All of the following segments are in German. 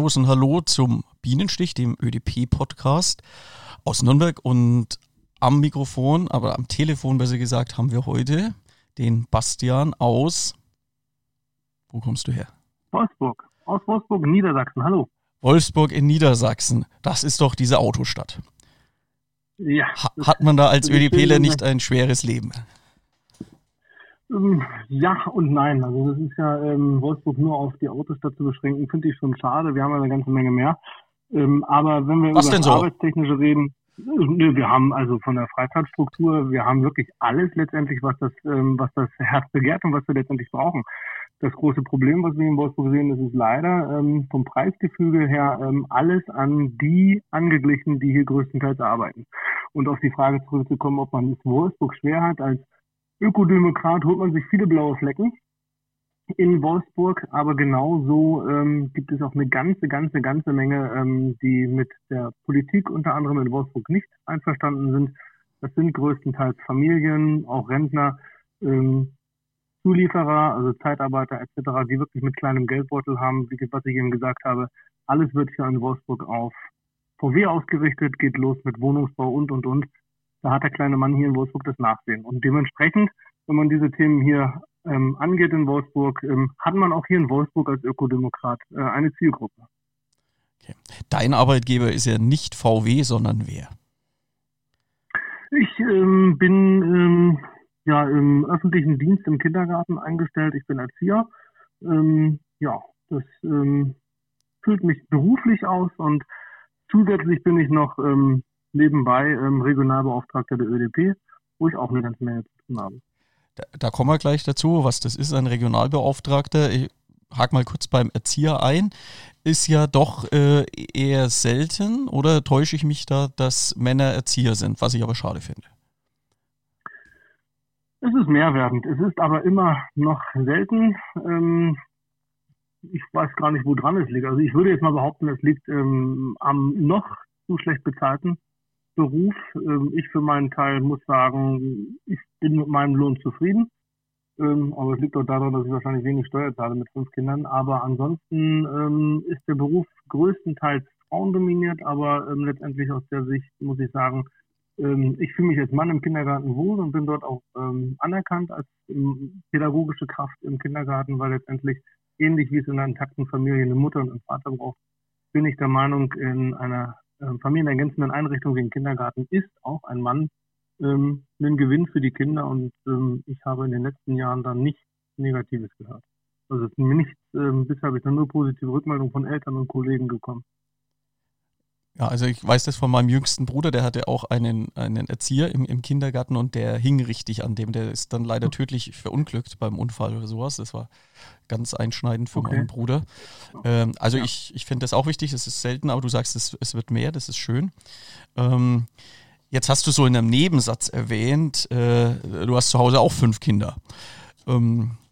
Servus und Hallo zum Bienenstich, dem ÖDP-Podcast aus Nürnberg. Und am Mikrofon, aber am Telefon besser gesagt, haben wir heute den Bastian aus. Wo kommst du her? Wolfsburg. Aus Wolfsburg, Niedersachsen. Hallo. Wolfsburg in Niedersachsen. Das ist doch diese Autostadt. Ja. hat man da als ÖDPler nicht ein schweres Leben? Ähm, ja und nein. Also das ist ja ähm, Wolfsburg nur auf die Autostadt zu beschränken, finde ich schon schade. Wir haben ja eine ganze Menge mehr. Ähm, aber wenn wir Was über das so? Arbeitstechnische reden, Nö, wir haben also von der Freizeitstruktur, wir haben wirklich alles letztendlich, was das, ähm, was das Herz begehrt und was wir letztendlich brauchen. Das große Problem, was wir in Wolfsburg sehen, das ist leider ähm, vom Preisgefüge her ähm, alles an die angeglichen, die hier größtenteils arbeiten. Und auf die Frage zurückzukommen, ob man es Wolfsburg schwer hat, als Ökodemokrat holt man sich viele blaue Flecken in Wolfsburg, aber genauso ähm, gibt es auch eine ganze, ganze, ganze Menge, ähm, die mit der Politik unter anderem in Wolfsburg nicht einverstanden sind. Das sind größtenteils Familien, auch Rentner, ähm, Zulieferer, also Zeitarbeiter etc., die wirklich mit kleinem Geldbeutel haben, wie was ich eben gesagt habe. Alles wird hier in Wolfsburg auf VW ausgerichtet, geht los mit Wohnungsbau und, und, und. Da hat der kleine Mann hier in Wolfsburg das Nachsehen. Und dementsprechend, wenn man diese Themen hier ähm, angeht in Wolfsburg, ähm, hat man auch hier in Wolfsburg als Ökodemokrat äh, eine Zielgruppe. Okay. Dein Arbeitgeber ist ja nicht VW, sondern wer? Ich ähm, bin ähm, ja im öffentlichen Dienst im Kindergarten eingestellt. Ich bin Erzieher. Ähm, ja, das ähm, füllt mich beruflich aus und zusätzlich bin ich noch nebenbei Regionalbeauftragter der ÖDP, wo ich auch eine ganze Menge zu tun habe. Da, da, kommen wir gleich dazu, was das ist, ein Regionalbeauftragter. Ich hake mal kurz beim Erzieher ein. Ist ja doch äh, eher selten oder täusche ich mich da, dass Männer Erzieher sind, was ich aber schade finde? Es ist mehrwertend. Es ist aber immer noch selten. Ähm, ich weiß gar nicht, woran es liegt. Also ich würde jetzt mal behaupten, es liegt ähm, am noch zu schlecht bezahlten Beruf. Ähm, ich für meinen Teil muss sagen, ich bin mit meinem Lohn zufrieden. Ähm, aber es liegt auch daran, dass ich wahrscheinlich wenig Steuer zahle mit fünf Kindern. Aber ansonsten ähm, ist der Beruf größtenteils frauendominiert. Aber letztendlich aus der Sicht muss ich sagen, ich fühle mich als Mann im Kindergarten wohl und bin dort auch anerkannt als pädagogische Kraft im Kindergarten, weil letztendlich ähnlich wie es in einer intakten Familie eine Mutter und einen Vater braucht, bin ich der Meinung, in einer äh, familienergänzenden Einrichtung wie ein Kindergarten ist auch ein Mann ähm, ein Gewinn für die Kinder und ähm, ich habe in den letzten Jahren da nichts Negatives gehört. Also es ist mir nichts, ähm, bisher habe ich da nur positive Rückmeldungen von Eltern und Kollegen gekommen. Ja, also ich weiß das von meinem jüngsten Bruder, der hatte auch einen, einen Erzieher im, im Kindergarten und der hing richtig an dem. Der ist dann leider hm. tödlich verunglückt beim Unfall oder sowas. Das war ganz einschneidend für okay. meinen Bruder. Ähm, also ja. ich, ich finde das auch wichtig, es ist selten, aber du sagst, es, es wird mehr, das ist schön. Ähm, jetzt hast du so in einem Nebensatz erwähnt, äh, du hast zu Hause auch fünf Kinder. Ähm, äh,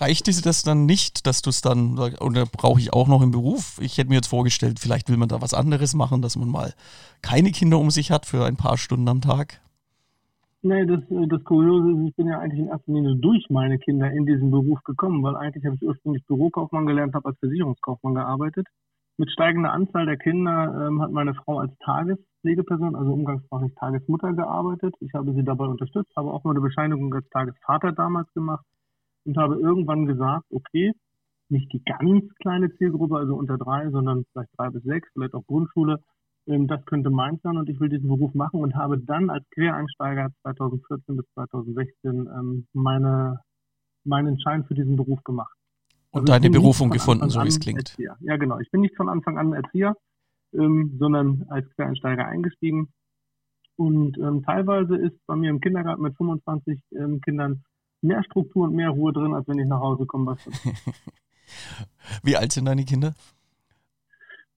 reicht dir das dann nicht, dass du es dann, oder brauche ich auch noch im Beruf? Ich hätte mir jetzt vorgestellt, vielleicht will man da was anderes machen, dass man mal keine Kinder um sich hat für ein paar Stunden am Tag. Nee, das, äh, das Kuriose ist, ich bin ja eigentlich in erster Linie durch meine Kinder in diesen Beruf gekommen, weil eigentlich habe ich ursprünglich Bürokaufmann gelernt, habe als Versicherungskaufmann gearbeitet. Mit steigender Anzahl der Kinder ähm, hat meine Frau als Tagespflegeperson, also umgangssprachlich Tagesmutter gearbeitet. Ich habe sie dabei unterstützt, habe auch mal eine Bescheinigung als Tagesvater damals gemacht und habe irgendwann gesagt, okay, nicht die ganz kleine Zielgruppe, also unter drei, sondern vielleicht drei bis sechs, vielleicht auch Grundschule, ähm, das könnte meins sein und ich will diesen Beruf machen und habe dann als Quereinsteiger 2014 bis 2016 ähm, meine, meinen Schein für diesen Beruf gemacht. Und also deine Berufung gefunden, so wie es klingt. Erzieher. Ja, genau. Ich bin nicht von Anfang an Erzieher, ähm, sondern als Quereinsteiger eingestiegen. Und ähm, teilweise ist bei mir im Kindergarten mit 25 ähm, Kindern mehr Struktur und mehr Ruhe drin, als wenn ich nach Hause komme. Wie alt sind deine Kinder?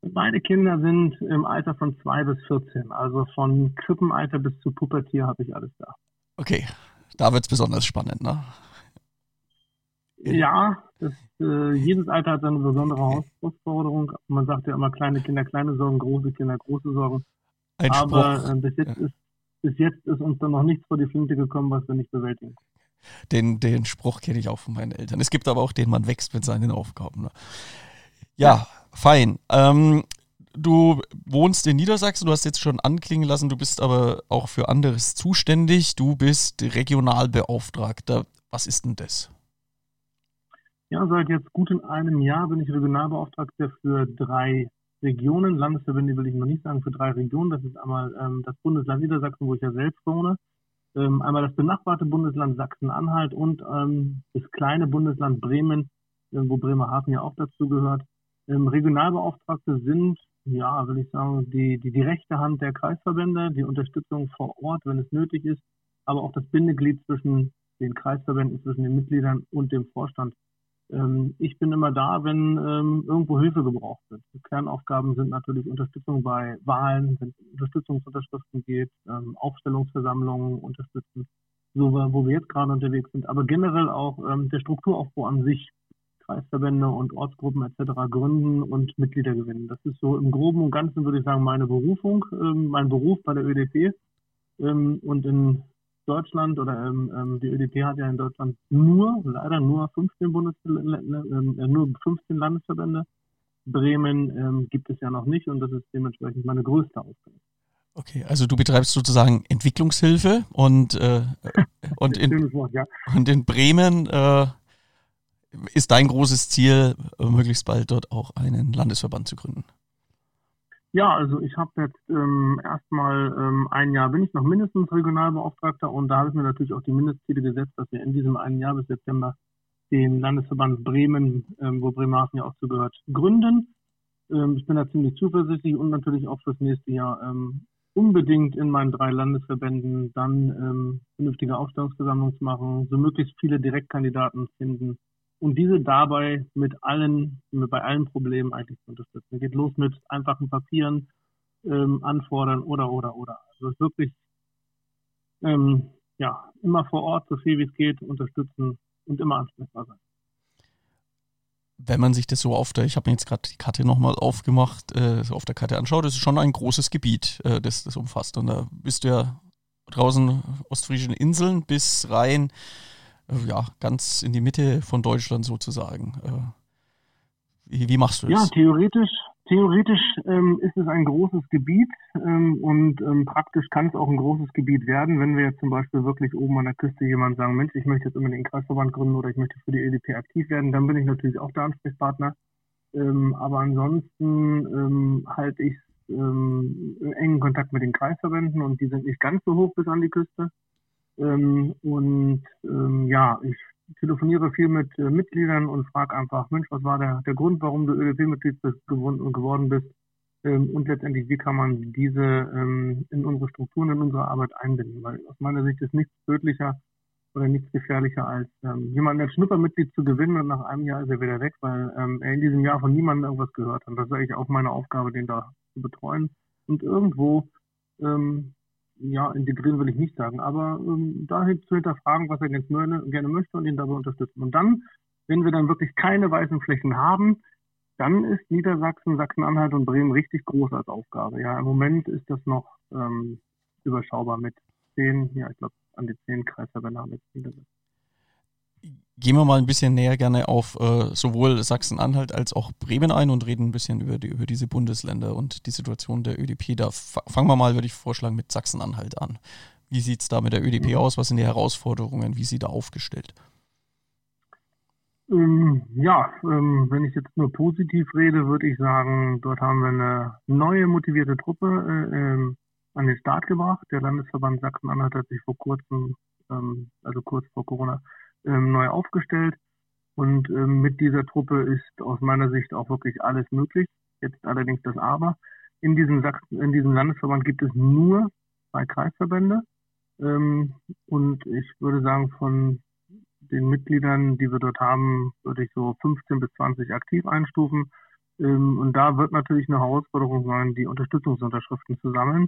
Meine Kinder sind im Alter von zwei bis 14. Also von Krippenalter bis zu Pubertier habe ich alles da. Okay, da wird es besonders spannend, ne? Ja, das, äh, jedes Alter hat seine besondere Herausforderung. Man sagt ja immer, kleine Kinder kleine Sorgen, große Kinder große Sorgen. Ein Aber äh, bis, jetzt ist, bis jetzt ist uns dann noch nichts vor die Flinte gekommen, was wir nicht bewältigen. Den, den Spruch kenne ich auch von meinen Eltern. Es gibt aber auch den, man wächst mit seinen Aufgaben. Ne? Ja, Fein. Ähm, du wohnst in Niedersachsen, du hast jetzt schon anklingen lassen, du bist aber auch für anderes zuständig. Du bist Regionalbeauftragter. Was ist denn das? Ja, seit jetzt gut in einem Jahr bin ich Regionalbeauftragter für drei Regionen. Landesverbände will ich noch nicht sagen, für drei Regionen. Das ist einmal ähm, das Bundesland Niedersachsen, wo ich ja selbst wohne. Ähm, einmal das benachbarte Bundesland Sachsen-Anhalt und ähm, das kleine Bundesland Bremen, äh, wo Bremerhaven ja auch dazu gehört. Ähm, Regionalbeauftragte sind, ja, will ich sagen, die, die, die rechte Hand der Kreisverbände, die Unterstützung vor Ort, wenn es nötig ist, aber auch das Bindeglied zwischen den Kreisverbänden, zwischen den Mitgliedern und dem Vorstand. Ähm, ich bin immer da, wenn ähm, irgendwo Hilfe gebraucht wird. Die Kernaufgaben sind natürlich Unterstützung bei Wahlen, wenn es Unterstützungsunterschriften geht, ähm, Aufstellungsversammlungen unterstützen, so wo wir jetzt gerade unterwegs sind, aber generell auch ähm, der Strukturaufbau an sich, Kreisverbände und Ortsgruppen etc. gründen und Mitglieder gewinnen. Das ist so im Groben und Ganzen, würde ich sagen, meine Berufung, ähm, mein Beruf bei der ÖDP. Ähm, und in Deutschland oder ähm, ähm die ÖDP hat ja in Deutschland nur, leider nur 15 Bundes äh, nur 15 Landesverbände. Bremen ähm, gibt es ja noch nicht und das ist dementsprechend meine größte Aufgabe. Okay, also du betreibst sozusagen Entwicklungshilfe und, äh, und, in, Wort, ja. und in Bremen äh, ist dein großes Ziel, möglichst bald dort auch einen Landesverband zu gründen. Ja, also ich habe jetzt ähm, erstmal ähm, ein Jahr bin ich noch mindestens Regionalbeauftragter und da habe ich mir natürlich auch die Mindestziele gesetzt, dass wir in diesem einen Jahr bis September den Landesverband Bremen, ähm, wo Bremerhaven ja auch zugehört, gründen. Ähm, ich bin da ziemlich zuversichtlich und natürlich auch fürs nächste Jahr ähm, unbedingt in meinen drei Landesverbänden dann ähm, vernünftige Aufstellungsversammlungen zu machen, so möglichst viele Direktkandidaten finden und diese dabei mit allen, bei allen Problemen eigentlich zu unterstützen. Geht los mit einfachen Papieren, ähm, anfordern oder, oder, oder. Also wirklich, ähm, ja, immer vor Ort, so viel wie es geht, unterstützen und immer ansprechbar sein. Wenn man sich das so auf der, ich habe mir jetzt gerade die Karte nochmal aufgemacht, äh, so auf der Karte anschaut, das ist schon ein großes Gebiet, äh, das das umfasst. Und da bist du ja draußen ostfriesischen Inseln bis rein ja, ganz in die Mitte von Deutschland sozusagen. Äh, wie, wie machst du das? Ja, theoretisch, theoretisch ähm, ist es ein großes Gebiet ähm, und ähm, praktisch kann es auch ein großes Gebiet werden, wenn wir jetzt zum Beispiel wirklich oben an der Küste jemand sagen, Mensch, ich möchte jetzt unbedingt einen Kreisverband gründen oder ich möchte für die EDP aktiv werden, dann bin ich natürlich auch der Ansprechpartner. Ähm, aber ansonsten ähm, halte ich ähm, engen Kontakt mit den Kreisverbänden und die sind nicht ganz so hoch bis an die Küste. Ähm, und ähm, ja, ich telefoniere viel mit äh, Mitgliedern und frage einfach, Mensch, was war der, der Grund, warum du ÖDP-Mitglied geworden bist? Ähm, und letztendlich, wie kann man diese ähm, in unsere Strukturen, in unsere Arbeit einbinden? Weil aus meiner Sicht ist nichts tödlicher oder nichts gefährlicher, als ähm, jemanden als Schnuppermitglied zu gewinnen und nach einem Jahr ist er wieder weg, weil ähm, er in diesem Jahr von niemandem irgendwas gehört hat. Das ist eigentlich auch meine Aufgabe, den da zu betreuen. Und irgendwo ähm, ja, integrieren will ich nicht sagen, aber ähm, dahin zu hinterfragen, was er ganz gerne möchte und ihn dabei unterstützen. Und dann, wenn wir dann wirklich keine weißen Flächen haben, dann ist Niedersachsen, Sachsen-Anhalt und Bremen richtig groß als Aufgabe. Ja, im Moment ist das noch ähm, überschaubar mit zehn, ja, ich glaube, an die zehn Kreisverbände haben jetzt Niedersachsen gehen wir mal ein bisschen näher gerne auf äh, sowohl Sachsen-Anhalt als auch Bremen ein und reden ein bisschen über, die, über diese Bundesländer und die Situation der ÖDP. Da fangen wir mal, würde ich vorschlagen, mit Sachsen-Anhalt an. Wie sieht es da mit der ÖDP mhm. aus? Was sind die Herausforderungen? Wie ist sie da aufgestellt? Ähm, ja, ähm, wenn ich jetzt nur positiv rede, würde ich sagen, dort haben wir eine neue motivierte Truppe äh, ähm, an den Start gebracht. Der Landesverband Sachsen-Anhalt hat sich vor kurzem, also kurz vor Corona, ähm, neu aufgestellt. Und ähm, mit dieser Truppe ist aus meiner Sicht auch wirklich alles möglich. Jetzt allerdings das Aber. In diesem, Sachsen, in diesem Landesverband gibt es nur zwei Kreisverbände. Ähm, und ich würde sagen, von den Mitgliedern, die wir dort haben, würde ich so 15 bis 20 aktiv einstufen. Ähm, und da wird natürlich eine Herausforderung sein, die Unterstützungsunterschriften zu sammeln.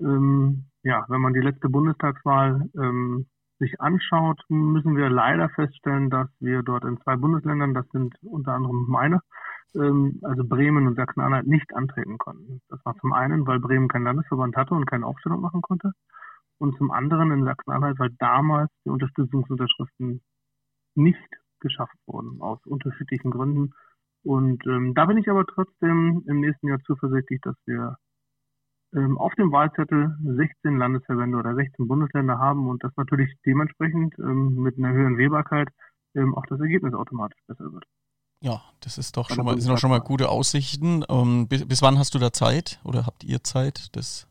Ähm, ja, wenn man die letzte Bundestagswahl ähm, sich anschaut, müssen wir leider feststellen, dass wir dort in zwei Bundesländern, das sind unter anderem meine, ähm, also Bremen und Sachsen-Anhalt, nicht antreten konnten. Das war zum einen, weil Bremen keinen Landesverband hatte und keine Aufstellung machen konnte. Und zum anderen in Sachsen-Anhalt, weil damals die Unterstützungsunterschriften nicht geschafft wurden, aus unterschiedlichen Gründen. Und ähm, da bin ich aber trotzdem im nächsten Jahr zuversichtlich, dass wir auf dem Wahlzettel 16 Landesverbände oder 16 Bundesländer haben und das natürlich dementsprechend ähm, mit einer höheren Wählbarkeit ähm, auch das Ergebnis automatisch besser wird. Ja, das ist doch schon mal, sind doch schon mal gute Aussichten. Ähm, bis, bis wann hast du da Zeit oder habt ihr Zeit, das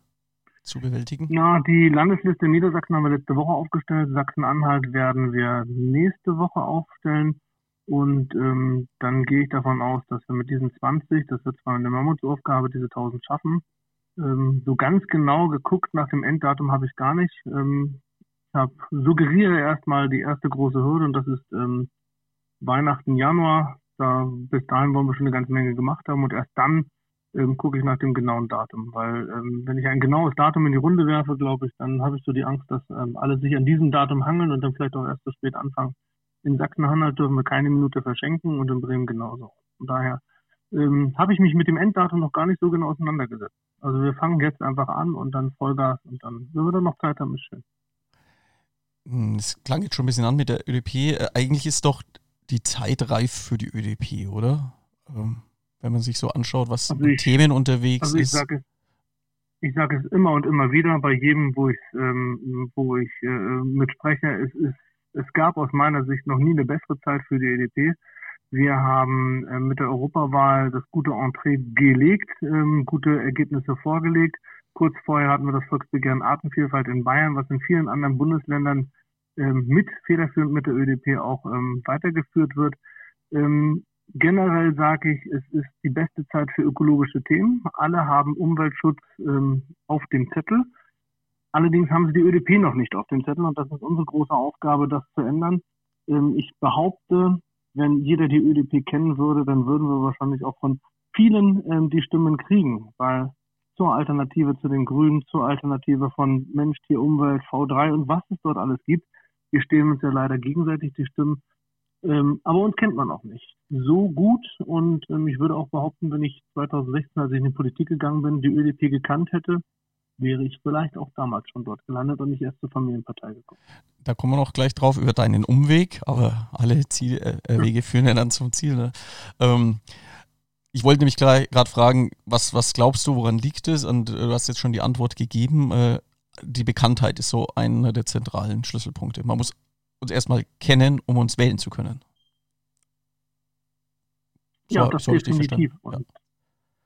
zu bewältigen? Na, die Landesliste Niedersachsen haben wir letzte Woche aufgestellt. Sachsen-Anhalt werden wir nächste Woche aufstellen. Und ähm, dann gehe ich davon aus, dass wir mit diesen 20, das wird zwar eine Mammutsaufgabe, diese 1000 schaffen. Ähm, so ganz genau geguckt nach dem Enddatum habe ich gar nicht. Ähm, ich habe suggeriere erstmal die erste große Hürde und das ist ähm, Weihnachten Januar. Da bis dahin wollen wir schon eine ganze Menge gemacht haben und erst dann ähm, gucke ich nach dem genauen Datum. Weil ähm, wenn ich ein genaues Datum in die Runde werfe, glaube ich, dann habe ich so die Angst, dass ähm, alle sich an diesem Datum hangeln und dann vielleicht auch erst zu spät anfangen. In Sachsen-Anhalt dürfen wir keine Minute verschenken und in Bremen genauso. Von daher ähm, habe ich mich mit dem Enddatum noch gar nicht so genau auseinandergesetzt. Also wir fangen jetzt einfach an und dann Vollgas und dann, wenn wir dann noch Zeit haben, ist schön. Hm, es klang jetzt schon ein bisschen an mit der ÖDP. Äh, eigentlich ist doch die Zeit reif für die ÖDP, oder? Ähm, wenn man sich so anschaut, was also ich, Themen unterwegs also ich ist. Sage, ich sage es immer und immer wieder bei jedem, wo ich, ähm, wo ich äh, mitspreche. Es, ist, es gab aus meiner Sicht noch nie eine bessere Zeit für die ÖDP. Wir haben äh, mit der Europawahl das gute Entree gelegt, ähm, gute Ergebnisse vorgelegt. Kurz vorher hatten wir das Volksbegehren Artenvielfalt in Bayern, was in vielen anderen Bundesländern ähm, mit federführend mit der ÖDP auch ähm, weitergeführt wird. Generell sage ich, es ist die beste Zeit für ökologische Themen. Alle haben Umweltschutz auf dem Zettel. Allerdings haben sie die ÖDP noch nicht auf dem Zettel und das ist unsere große Aufgabe, das zu ändern. Ich behaupte, wenn jeder die ÖDP kennen würde, dann würden wir wahrscheinlich auch von vielen ähm, die Stimmen kriegen, weil zur Alternative zu den Grünen, zur Alternative von Mensch, Tier, Umwelt, V3 und was es dort alles gibt. Wir stehen uns ja leider gegenseitig die Stimmen. Ähm, aber uns kennt man auch nicht so gut. Und ähm, ich würde auch behaupten, wenn ich 2016, als ich in die Politik gegangen bin, die ÖDP gekannt hätte, wäre ich vielleicht auch damals schon dort gelandet und nicht erst zur Familienpartei gekommen. Da kommen wir noch gleich drauf über deinen Umweg, aber alle Ziel, äh, Wege führen ja dann zum Ziel. Ne? Ähm, ich wollte nämlich gerade fragen, was, was glaubst du, woran liegt es? Und äh, du hast jetzt schon die Antwort gegeben. Äh, die Bekanntheit ist so einer der zentralen Schlüsselpunkte. Man muss uns erstmal kennen, um uns wählen zu können. So, ja, das so definitiv. Ja.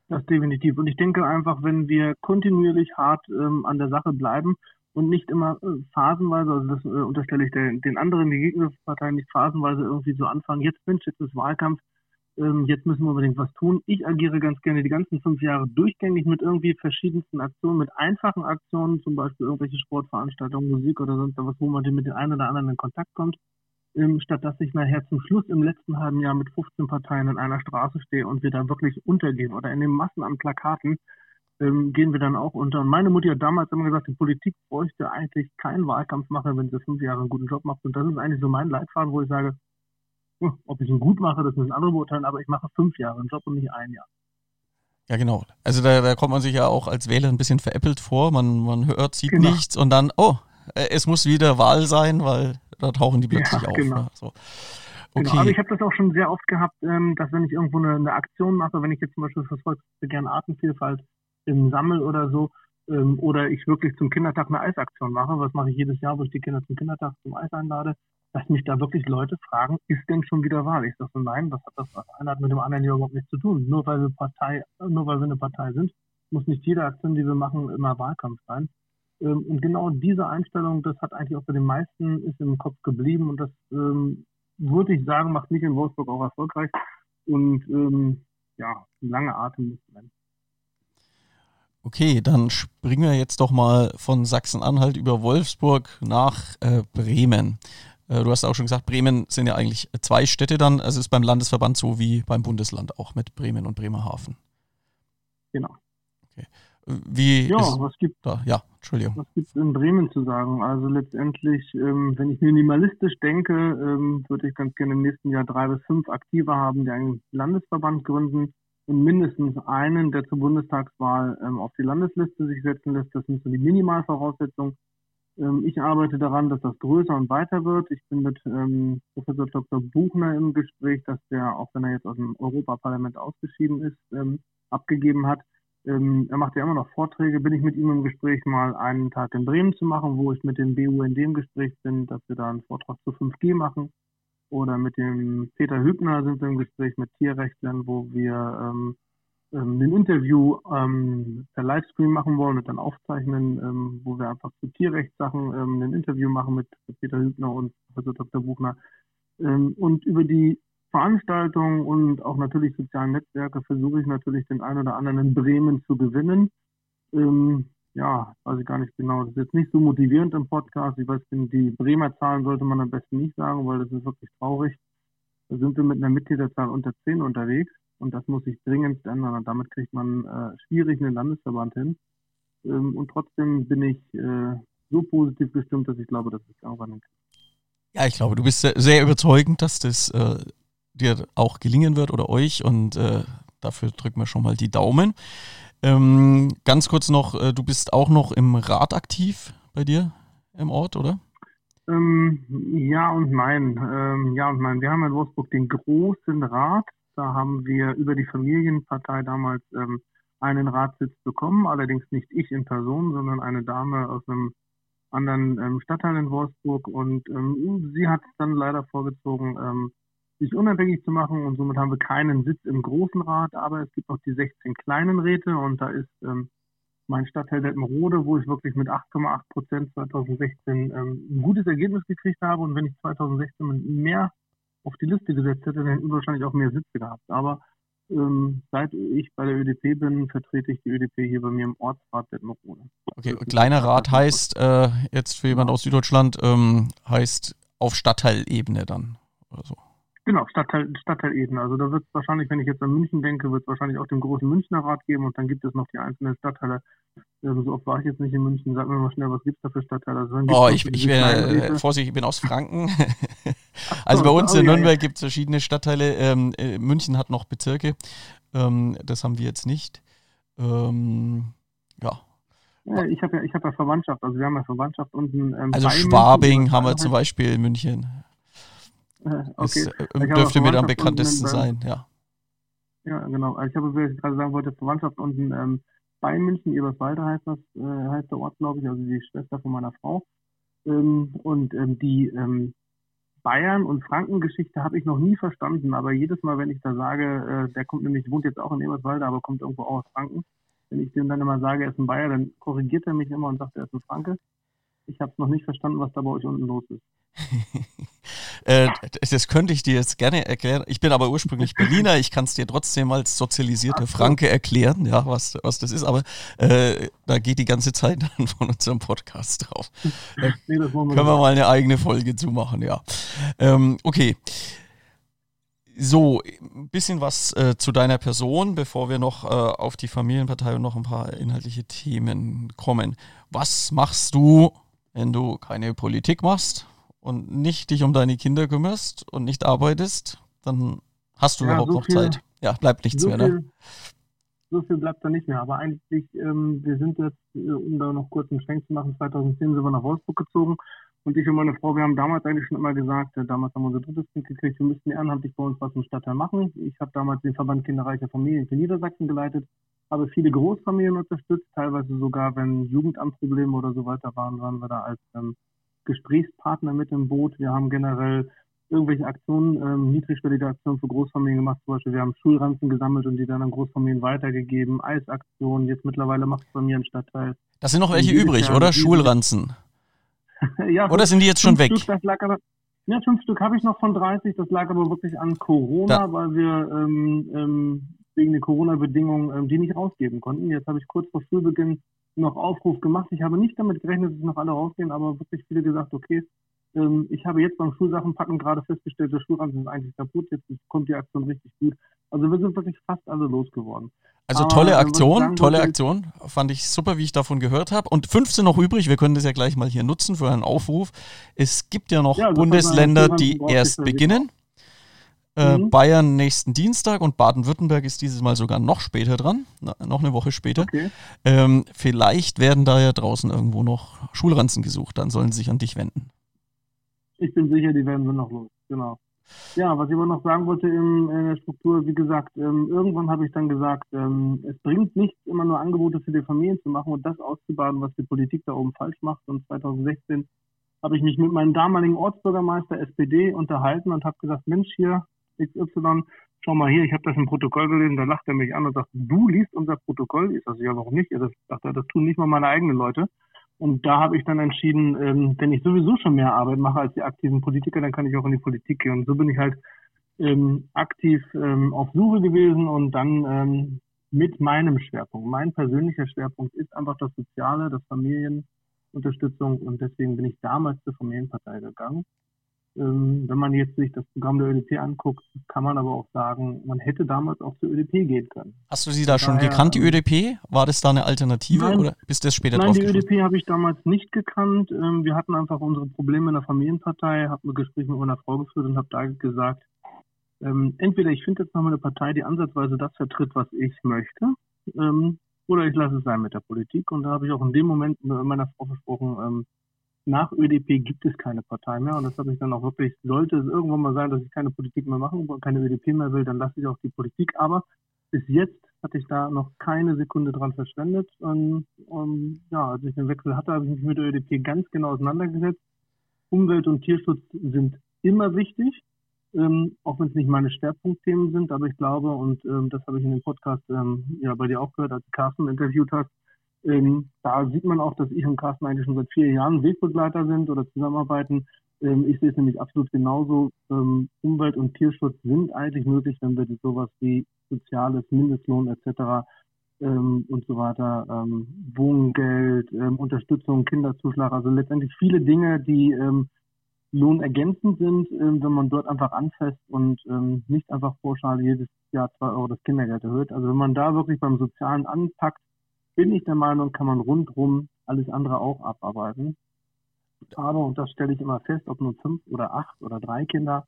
Das definitiv. Und ich denke einfach, wenn wir kontinuierlich hart ähm, an der Sache bleiben und nicht immer äh, phasenweise, also das äh, unterstelle ich der, den anderen, die Gegnerparteien nicht phasenweise irgendwie so anfangen, jetzt Mensch, jetzt ist Wahlkampf, ähm, jetzt müssen wir unbedingt was tun. Ich agiere ganz gerne die ganzen fünf Jahre durchgängig mit irgendwie verschiedensten Aktionen, mit einfachen Aktionen, zum Beispiel irgendwelche Sportveranstaltungen, Musik oder sonst was, wo man mit den einen oder anderen in Kontakt kommt, ähm, statt dass ich nachher zum Schluss im letzten halben Jahr mit 15 Parteien in einer Straße stehe und wir da wirklich untergehen oder in den Massen an Plakaten ähm, gehen wir dann auch unter. Und meine Mutter hat damals immer gesagt, die Politik bräuchte eigentlich keinen Wahlkampf machen, wenn sie fünf Jahre einen guten Job macht. Und das ist eigentlich so mein Leitfaden, wo ich sage, hm, ob ich ihn gut mache, das müssen andere beurteilen, aber ich mache fünf Jahre einen Job und nicht ein Jahr. Ja, genau. Also da, da kommt man sich ja auch als Wähler ein bisschen veräppelt vor. Man, man hört, sieht genau. nichts und dann, oh, äh, es muss wieder Wahl sein, weil da tauchen die plötzlich ja, auf. Genau. Ne? So. Okay. Genau, aber ich habe das auch schon sehr oft gehabt, ähm, dass wenn ich irgendwo eine, eine, Aktion mache, wenn ich jetzt zum Beispiel für Volksbegehren Artenvielfalt im Sammel oder so, ähm, oder ich wirklich zum Kindertag eine Eisaktion mache, was mache ich jedes Jahr, wo ich die Kinder zum Kindertag zum Eis einlade, dass mich da wirklich Leute fragen, ist denn schon wieder Wahl? Ich sage so, nein, was hat das was? Einer hat mit dem anderen hier überhaupt nichts zu tun. Nur weil wir Partei, nur weil wir eine Partei sind, muss nicht jede Aktion, die wir machen, immer Wahlkampf sein. Ähm, und genau diese Einstellung, das hat eigentlich auch bei den meisten ist im Kopf geblieben und das ähm, würde ich sagen, macht mich in Wolfsburg auch erfolgreich und ähm, ja, lange Atem muss sein. Okay, dann springen wir jetzt doch mal von Sachsen-Anhalt über Wolfsburg nach äh, Bremen. Äh, du hast auch schon gesagt, Bremen sind ja eigentlich zwei Städte dann. Also ist beim Landesverband so wie beim Bundesland auch mit Bremen und Bremerhaven. Genau. Okay. Wie ja, was gibt da? Ja, Entschuldigung. Was gibt es in Bremen zu sagen? Also letztendlich, ähm, wenn ich minimalistisch denke, ähm, würde ich ganz gerne im nächsten Jahr drei bis fünf Aktive haben, die einen Landesverband gründen und mindestens einen, der zur Bundestagswahl ähm, auf die Landesliste sich setzen lässt. Das sind so die Minimalvoraussetzungen. Ähm, ich arbeite daran, dass das größer und weiter wird. Ich bin mit ähm, Professor Dr. Buchner im Gespräch, dass der, auch wenn er jetzt aus dem Europaparlament ausgeschieden ist, ähm, abgegeben hat. Ähm, er macht ja immer noch Vorträge. Bin ich mit ihm im Gespräch, mal einen Tag in Bremen zu machen, wo ich mit dem BUND im Gespräch bin, dass wir da einen Vortrag zu 5G machen. Oder mit dem Peter Hübner sind wir im Gespräch mit Tierrechtlern, wo wir ähm, ähm, ein Interview ähm, per Livestream machen wollen und dann aufzeichnen, ähm, wo wir einfach zu Tierrechtssachen ähm, ein Interview machen mit Peter Hübner und Professor Dr. Buchner. Ähm, und über die Veranstaltungen und auch natürlich sozialen Netzwerke versuche ich natürlich den einen oder anderen in Bremen zu gewinnen. Ähm, ja, weiß ich gar nicht genau. Das ist jetzt nicht so motivierend im Podcast. Ich weiß, die Bremer Zahlen sollte man am besten nicht sagen, weil das ist wirklich traurig. Da sind wir mit einer Mitgliederzahl unter 10 unterwegs und das muss sich dringend ändern. Und damit kriegt man äh, schwierig einen Landesverband hin. Ähm, und trotzdem bin ich äh, so positiv gestimmt, dass ich glaube, dass es irgendwann hinkriegt. Ja, ich glaube, du bist sehr überzeugend, dass das äh, dir auch gelingen wird oder euch und äh, dafür drücken wir schon mal die Daumen. Ähm, ganz kurz noch, äh, du bist auch noch im Rat aktiv bei dir im Ort, oder? Ähm, ja und nein. Ähm, ja und nein. Wir haben in Wolfsburg den großen Rat. Da haben wir über die Familienpartei damals ähm, einen Ratssitz bekommen. Allerdings nicht ich in Person, sondern eine Dame aus einem anderen ähm, Stadtteil in Wolfsburg. Und ähm, sie hat es dann leider vorgezogen, sich unabhängig zu machen und somit haben wir keinen Sitz im großen Rat, aber es gibt noch die 16 kleinen Räte und da ist ähm, mein Stadtteil Detmerode, wo ich wirklich mit 8,8 Prozent 2016 ähm, ein gutes Ergebnis gekriegt habe und wenn ich 2016 mehr auf die Liste gesetzt hätte, dann hätten wir wahrscheinlich auch mehr Sitze gehabt. Aber ähm, seit ich bei der ÖDP bin, vertrete ich die ÖDP hier bei mir im Ortsrat Detmerode. Okay, kleiner Rat heißt äh, jetzt für jemand aus Süddeutschland ähm, heißt auf Stadtteilebene dann oder so. Genau, Stadtteil, Stadtteilebene. Also da wird es wahrscheinlich, wenn ich jetzt an München denke, wird es wahrscheinlich auch den großen Münchner Rat geben und dann gibt es noch die einzelnen Stadtteile. Ähm, so oft war ich jetzt nicht in München. Sag mir mal schnell, was gibt es da für Stadtteile? Also oh, ich, ich bin, äh, Vorsicht, ich bin aus Franken. also bei uns oh, in Nürnberg ja, ja. gibt es verschiedene Stadtteile. Ähm, äh, München hat noch Bezirke. Ähm, das haben wir jetzt nicht. Ähm, ja. ja. Ich habe ja, hab ja Verwandtschaft. Also wir haben ja Verwandtschaft unten. Ähm, also Schwabing München, haben wir zum Beispiel in München. Okay. Das äh, dürfte mir am bekanntesten sein, ja. Ja, genau. Also ich habe, wie ich gerade sagen wollte, Verwandtschaft unten ähm, bei München, Eberswalde heißt das, äh, heißt der Ort, glaube ich, also die Schwester von meiner Frau. Ähm, und ähm, die ähm, Bayern- und Franken-Geschichte habe ich noch nie verstanden, aber jedes Mal, wenn ich da sage, äh, der kommt nämlich, wohnt jetzt auch in Eberswalde, aber kommt irgendwo auch aus Franken, wenn ich dem dann immer sage, er ist ein Bayer, dann korrigiert er mich immer und sagt, er ist ein Franke. Ich habe es noch nicht verstanden, was da bei euch unten los ist. Äh, das könnte ich dir jetzt gerne erklären. Ich bin aber ursprünglich Berliner. Ich kann es dir trotzdem als sozialisierte Franke erklären, ja, was, was das ist. Aber äh, da geht die ganze Zeit dann von unserem Podcast drauf. Da nee, können wir mal eine eigene Folge zumachen, ja. Ähm, okay. So, ein bisschen was äh, zu deiner Person, bevor wir noch äh, auf die Familienpartei und noch ein paar inhaltliche Themen kommen. Was machst du, wenn du keine Politik machst? und nicht dich um deine Kinder kümmerst und nicht arbeitest, dann hast du ja, überhaupt so noch viel, Zeit. Ja, bleibt nichts so mehr. Ne? so viel bleibt da nicht mehr. Aber eigentlich, ähm, wir sind jetzt, äh, um da noch kurz einen Schwenk zu machen, 2010 sind wir nach Wolfsburg gezogen. Und ich und meine Frau, wir haben damals eigentlich schon immer gesagt, äh, damals haben wir unser drittes Kind gekriegt, wir müssten ehrenamtlich bei uns was im Stadtteil machen. Ich habe damals den Verband Kinderreicher Familien für Niedersachsen geleitet, habe viele Großfamilien unterstützt, teilweise sogar, wenn Jugendamtprobleme oder so weiter waren, waren wir da als ähm, Gesprächspartner mit im Boot. Wir haben generell irgendwelche Aktionen, ähm, niedrigschwellige Aktionen für Großfamilien gemacht. Zum Beispiel, wir haben Schulranzen gesammelt und die dann an Großfamilien weitergegeben. Eisaktionen, jetzt mittlerweile macht es bei mir ein Stadtteil. Das sind noch welche übrig, Jahr oder? Schulranzen. ja, oder sind die jetzt schon weg? Stück, aber, ja, fünf Stück habe ich noch von 30. Das lag aber wirklich an Corona, da. weil wir ähm, ähm, wegen den Corona-Bedingungen ähm, die nicht rausgeben konnten. Jetzt habe ich kurz vor Schulbeginn noch Aufruf gemacht. Ich habe nicht damit gerechnet, dass noch alle rausgehen, aber wirklich viele gesagt, okay, ähm, ich habe jetzt beim Schulsachenpacken gerade festgestellt, der Schulranzen ist eigentlich kaputt, jetzt kommt die Aktion richtig gut. Also wir sind wirklich fast alle losgeworden. Also aber, tolle Aktion, sagen, tolle Aktion. Fand ich super, wie ich davon gehört habe. Und 15 noch übrig, wir können das ja gleich mal hier nutzen für einen Aufruf. Es gibt ja noch ja, Bundesländer, die erst beginnen. Äh, mhm. Bayern nächsten Dienstag und Baden-Württemberg ist dieses Mal sogar noch später dran, na, noch eine Woche später. Okay. Ähm, vielleicht werden da ja draußen irgendwo noch Schulranzen gesucht, dann sollen sie sich an dich wenden. Ich bin sicher, die werden wir noch los, genau. Ja, was ich aber noch sagen wollte in, in der Struktur, wie gesagt, ähm, irgendwann habe ich dann gesagt, ähm, es bringt nichts, immer nur Angebote für die Familien zu machen und das auszubaden, was die Politik da oben falsch macht. Und 2016 habe ich mich mit meinem damaligen Ortsbürgermeister SPD unterhalten und habe gesagt, Mensch, hier XY, schau mal hier, ich habe das im Protokoll gelesen, da lacht er mich an und sagt, du liest unser Protokoll? Ich sage, ja, warum nicht? Er sagt, das tun nicht mal meine eigenen Leute. Und da habe ich dann entschieden, ähm, wenn ich sowieso schon mehr Arbeit mache als die aktiven Politiker, dann kann ich auch in die Politik gehen. Und so bin ich halt ähm, aktiv ähm, auf Suche gewesen und dann ähm, mit meinem Schwerpunkt. Mein persönlicher Schwerpunkt ist einfach das Soziale, das Familienunterstützung und deswegen bin ich damals zur Familienpartei gegangen. Ähm, wenn man jetzt sich das Programm der ÖDP anguckt, kann man aber auch sagen, man hätte damals auch zur ÖDP gehen können. Hast du sie da schon Daher, gekannt, die ÖDP? War das da eine Alternative nein, oder bist du später Nein, die ÖDP habe ich damals nicht gekannt. Ähm, wir hatten einfach unsere Probleme in der Familienpartei, habe ein Gespräch mit meiner Frau geführt und habe da gesagt, ähm, entweder ich finde jetzt nochmal eine Partei, die ansatzweise das vertritt, was ich möchte, oder ich lasse es sein mit der Politik. Und da habe ich auch in dem Moment mit meiner Frau versprochen, nach ÖDP gibt es keine Partei mehr. Und das habe ich dann auch wirklich, sollte es irgendwann mal sein, dass ich keine Politik mehr machen und keine ÖDP mehr will, dann lasse ich auch die Politik. Aber bis jetzt hatte ich da noch keine Sekunde dran verschwendet. Und, und ja, als ich den Wechsel hatte, habe ich mich mit der ÖDP ganz genau auseinandergesetzt. Umwelt und Tierschutz sind immer wichtig, ähm, auch wenn es nicht meine Schwerpunktthemen sind. Aber ich glaube, und ähm, das habe ich in dem Podcast ähm, ja bei dir auch gehört, als du Carsten interviewt hast, ähm, da sieht man auch, dass ich und Carsten eigentlich schon seit vier Jahren Wegbegleiter sind oder zusammenarbeiten. Ähm, ich sehe es nämlich absolut genauso. Ähm, Umwelt- und Tierschutz sind eigentlich möglich, wenn wir sowas wie soziales Mindestlohn etc. Ähm, und so weiter, ähm, Wohngeld, ähm, Unterstützung, Kinderzuschlag, also letztendlich viele Dinge, die lohnergänzend sind, wenn man dort einfach anfasst und nicht einfach pauschal jedes Jahr zwei Euro das Kindergeld erhöht. Also wenn man da wirklich beim Sozialen anpackt, bin ich der Meinung, kann man rundrum alles andere auch abarbeiten. Aber, und das stelle ich immer fest, ob nur fünf oder acht oder drei Kinder,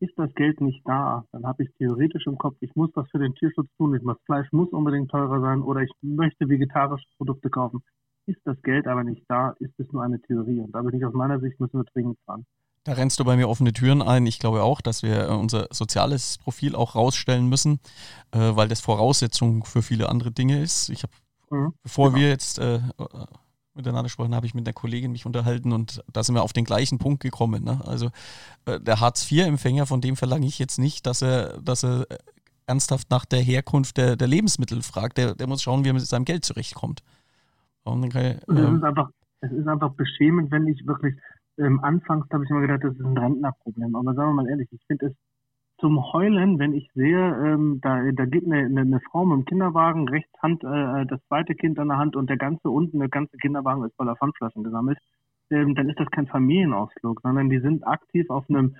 ist das Geld nicht da, dann habe ich theoretisch im Kopf, ich muss was für den Tierschutz tun, das Fleisch muss unbedingt teurer sein oder ich möchte vegetarische Produkte kaufen. Ist das Geld aber nicht da, ist es nur eine Theorie. Und da bin ich aus meiner Sicht, müssen wir dringend dran. Da rennst du bei mir offene Türen ein. Ich glaube auch, dass wir äh, unser soziales Profil auch rausstellen müssen, äh, weil das Voraussetzung für viele andere Dinge ist. Ich habe Mhm, Bevor genau. wir jetzt äh, miteinander gesprochen habe ich mit einer Kollegin mich unterhalten und da sind wir auf den gleichen Punkt gekommen. Ne? Also äh, der Hartz-IV-Empfänger, von dem verlange ich jetzt nicht, dass er, dass er ernsthaft nach der Herkunft der, der Lebensmittel fragt. Der, der muss schauen, wie er mit seinem Geld zurechtkommt. Und ich, ähm, es, ist einfach, es ist einfach beschämend, wenn ich wirklich, ähm, anfangs habe ich immer gedacht, das ist ein Rentnerproblem. Aber sagen wir mal ehrlich, ich finde es zum Heulen, wenn ich sehe, ähm, da, da geht eine, eine, eine Frau mit dem Kinderwagen, rechts Hand äh, das zweite Kind an der Hand und der ganze unten, der ganze Kinderwagen ist voller Pfandflaschen gesammelt, ähm, dann ist das kein Familienausflug, sondern die sind aktiv auf einem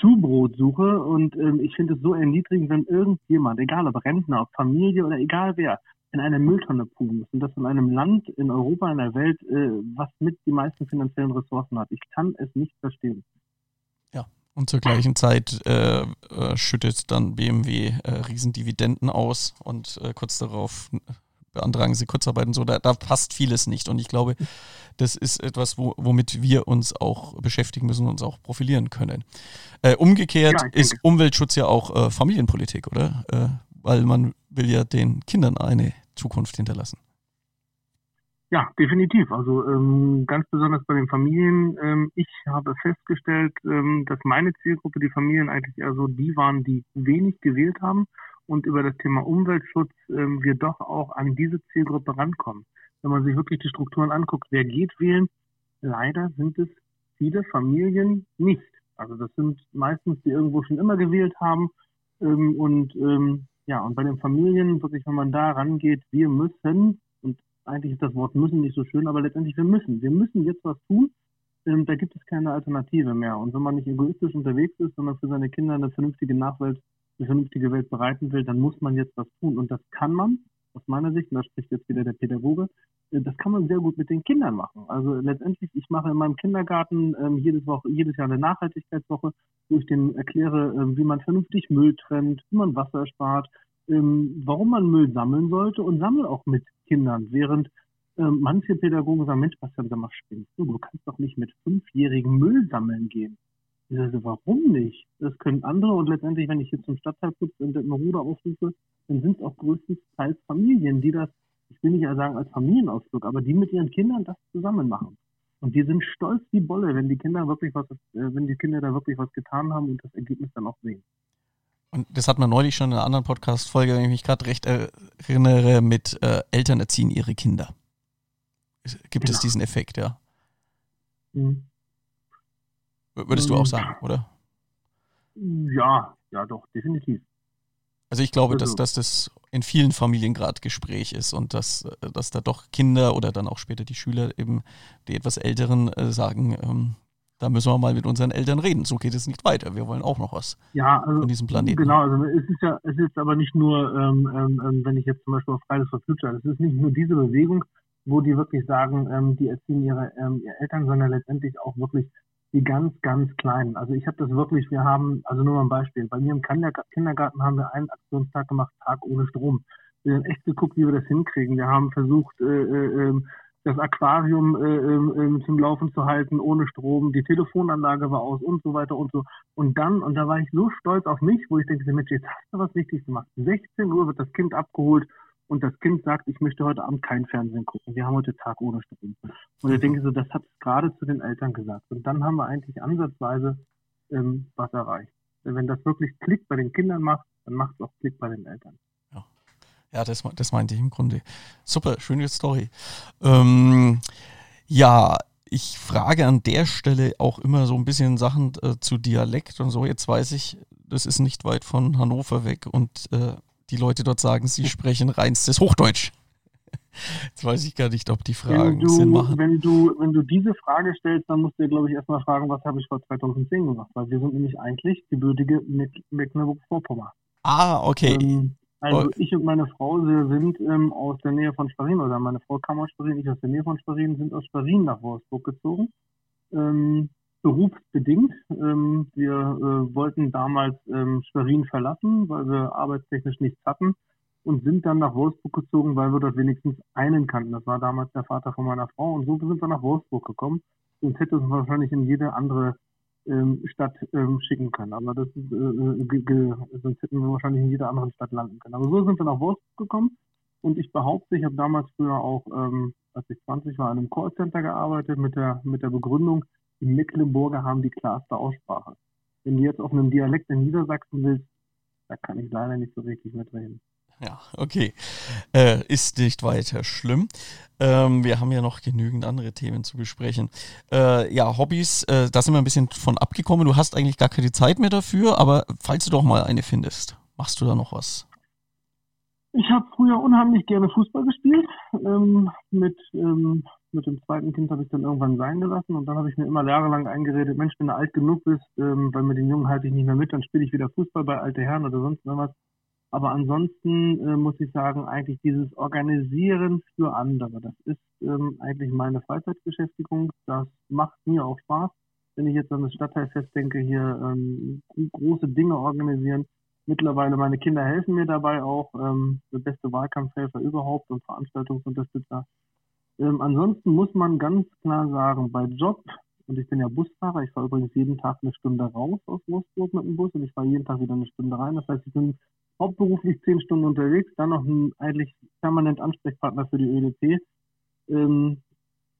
Zubrotsuche und ähm, ich finde es so erniedrigend, wenn irgendjemand, egal ob Rentner, ob Familie oder egal wer, in eine Mülltonne pulen muss und das in einem Land in Europa, in der Welt, äh, was mit die meisten finanziellen Ressourcen hat. Ich kann es nicht verstehen. Und zur gleichen Zeit äh, äh, schüttet dann BMW äh, Riesendividenden aus und äh, kurz darauf beantragen sie Kurzarbeit und so. Da, da, passt vieles nicht. Und ich glaube, das ist etwas, wo, womit wir uns auch beschäftigen müssen und uns auch profilieren können. Äh, umgekehrt ja, ist Umweltschutz ja auch äh, Familienpolitik, oder? weil man will ja den Kindern eine Zukunft hinterlassen. Ja, definitiv. Also ähm, ganz besonders bei den Familien. Ähm, ich habe festgestellt, ähm, dass meine Zielgruppe, die Familien eigentlich eher so die waren, die wenig gewählt haben und über das Thema Umweltschutz ähm, wir doch auch an diese Zielgruppe rankommen. Wenn man sich wirklich die Strukturen anguckt, wer geht wählen, leider sind es viele Familien nicht. Also das sind meistens die irgendwo schon immer gewählt haben ähm, und ähm, ja, und bei den Familien, wirklich, wenn man da rangeht, wir müssen eigentlich ist das Wort müssen nicht so schön, aber letztendlich wir müssen. Wir müssen jetzt was tun. Ähm, da gibt es keine Alternative mehr. Und wenn man nicht egoistisch unterwegs ist, sondern für seine Kinder eine vernünftige Nachwelt, eine vernünftige Welt bereiten will, dann muss man jetzt was tun. Und das kann man, aus meiner Sicht, und da spricht jetzt wieder der Pädagoge, äh, das kann man sehr gut mit den Kindern machen. Also letztendlich, ich mache in meinem Kindergarten ähm, jedes, Woche, jedes Jahr eine Nachhaltigkeitswoche, wo ich denen erkläre, ähm, wie man vernünftig Müll trennt, wie man Wasser spart, ähm, warum man Müll sammeln sollte und sammle auch mit Kindern, während ähm, manche Pädagogen sagen, Mensch, was denn da mal spinnst du? Du kannst doch nicht mit Fünfjährigen Müll sammeln gehen. Ich sage, warum nicht? Das können andere und letztendlich, wenn ich jetzt zum Stadtteilputz in der Ruder aufrufe, dann sind es auch größtenteils Familien, die das, ich will nicht sagen als Familienausflug, aber die mit ihren Kindern das zusammen machen. Und die sind stolz wie Bolle, wenn die Kinder wirklich was, äh, wenn die Kinder da wirklich was getan haben und das Ergebnis dann auch sehen. Und das hat man neulich schon in einer anderen Podcast-Folge, wenn ich mich gerade recht erinnere, mit äh, Eltern erziehen ihre Kinder. Gibt genau. es diesen Effekt, ja? Mhm. Würdest du auch mhm. sagen, oder? Ja, ja, doch, definitiv. Also ich glaube, dass, also dass das in vielen Familien gerade Gespräch ist und dass, dass da doch Kinder oder dann auch später die Schüler eben, die etwas Älteren äh, sagen, ähm, da müssen wir mal mit unseren Eltern reden. So geht es nicht weiter. Wir wollen auch noch was ja, also, von diesem Planeten. Genau, also es ist ja, es ist aber nicht nur, ähm, ähm, ähm wenn ich jetzt zum Beispiel auf Fridays for Future, es ist nicht nur diese Bewegung, wo die wirklich sagen, ähm, die erziehen ihre, ähm, ihre Eltern, sondern letztendlich auch wirklich die ganz, ganz Kleinen. Also ich habe das wirklich, wir haben, also nur mal ein Beispiel, bei mir im Kindergarten haben wir einen Aktionstag gemacht, Tag ohne Strom. Wir haben echt geguckt, wie wir das hinkriegen. Wir haben versucht, äh, äh, ähm, das Aquarium äh, äh, zum Laufen zu halten ohne Strom, die Telefonanlage war aus und so weiter und so. Und dann, und da war ich so stolz auf mich, wo ich denke, Mensch, jetzt hast du was Wichtiges gemacht. 16 Uhr wird das Kind abgeholt und das Kind sagt, ich möchte heute Abend kein Fernsehen gucken. Wir haben heute Tag ohne Strom. Und ich denke so, das hat es gerade zu den Eltern gesagt. Und dann haben wir eigentlich ansatzweise ähm, was erreicht. Wenn das wirklich Klick bei den Kindern macht, dann macht es auch Klick bei den Eltern. Ja, das, das meinte ich im Grunde. Super, schöne Story. Ähm, ja, ich frage an der Stelle auch immer so ein bisschen Sachen äh, zu Dialekt und so. Jetzt weiß ich, das ist nicht weit von Hannover weg und äh, die Leute dort sagen, sie sprechen reinstes Hochdeutsch. Jetzt weiß ich gar nicht, ob die Fragen du, Sinn machen. Wenn du, wenn du diese Frage stellst, dann musst du dir, glaube ich, erstmal fragen, was habe ich vor 2010 gemacht? Weil wir sind nämlich eigentlich gebürtige Mecklenburg-Vorpommern. Ah, okay. Ähm, also oh. ich und meine Frau, wir sind ähm, aus der Nähe von Schwerin, oder meine Frau kam aus Schwerin, ich aus der Nähe von Schwerin, sind aus Schwerin nach Wolfsburg gezogen. Ähm, berufsbedingt. Ähm, wir äh, wollten damals ähm, Schwerin verlassen, weil wir arbeitstechnisch nichts hatten und sind dann nach Wolfsburg gezogen, weil wir dort wenigstens einen kannten. Das war damals der Vater von meiner Frau und so sind wir nach Wolfsburg gekommen. Sonst hätte es wahrscheinlich in jede andere ähm, Stadt ähm, schicken können. Aber das äh, äh sonst hätten wir wahrscheinlich in jeder anderen Stadt landen können. Aber so sind wir nach Wolfsburg gekommen und ich behaupte, ich habe damals früher auch, ähm, als ich 20 war, in einem Callcenter gearbeitet mit der, mit der Begründung, die Mecklenburger haben die klarste Aussprache. Wenn du jetzt auf einem Dialekt in Niedersachsen willst, da kann ich leider nicht so richtig mitreden. Ja, okay. Äh, ist nicht weiter schlimm. Ähm, wir haben ja noch genügend andere Themen zu besprechen. Äh, ja, Hobbys, äh, da sind wir ein bisschen von abgekommen. Du hast eigentlich gar keine Zeit mehr dafür, aber falls du doch mal eine findest, machst du da noch was? Ich habe früher unheimlich gerne Fußball gespielt. Ähm, mit ähm, mit dem zweiten Kind habe ich dann irgendwann sein gelassen und dann habe ich mir immer jahrelang eingeredet, Mensch, wenn du alt genug bist, ähm, weil mit den Jungen halte ich nicht mehr mit, dann spiele ich wieder Fußball bei alte Herren oder sonst irgendwas. Aber ansonsten äh, muss ich sagen, eigentlich dieses Organisieren für andere, das ist ähm, eigentlich meine Freizeitbeschäftigung. Das macht mir auch Spaß. Wenn ich jetzt an das Stadtteilfest denke, hier ähm, große Dinge organisieren. Mittlerweile meine Kinder helfen mir dabei auch, ähm, der beste Wahlkampfhelfer überhaupt und Veranstaltungsunterstützer. Ähm, ansonsten muss man ganz klar sagen, bei Job, und ich bin ja Busfahrer, ich fahre übrigens jeden Tag eine Stunde raus aus Wolfsburg mit dem Bus und ich fahre jeden Tag wieder eine Stunde rein. Das heißt, ich bin hauptberuflich zehn Stunden unterwegs, dann noch ein eigentlich permanent Ansprechpartner für die ÖDP. Ähm,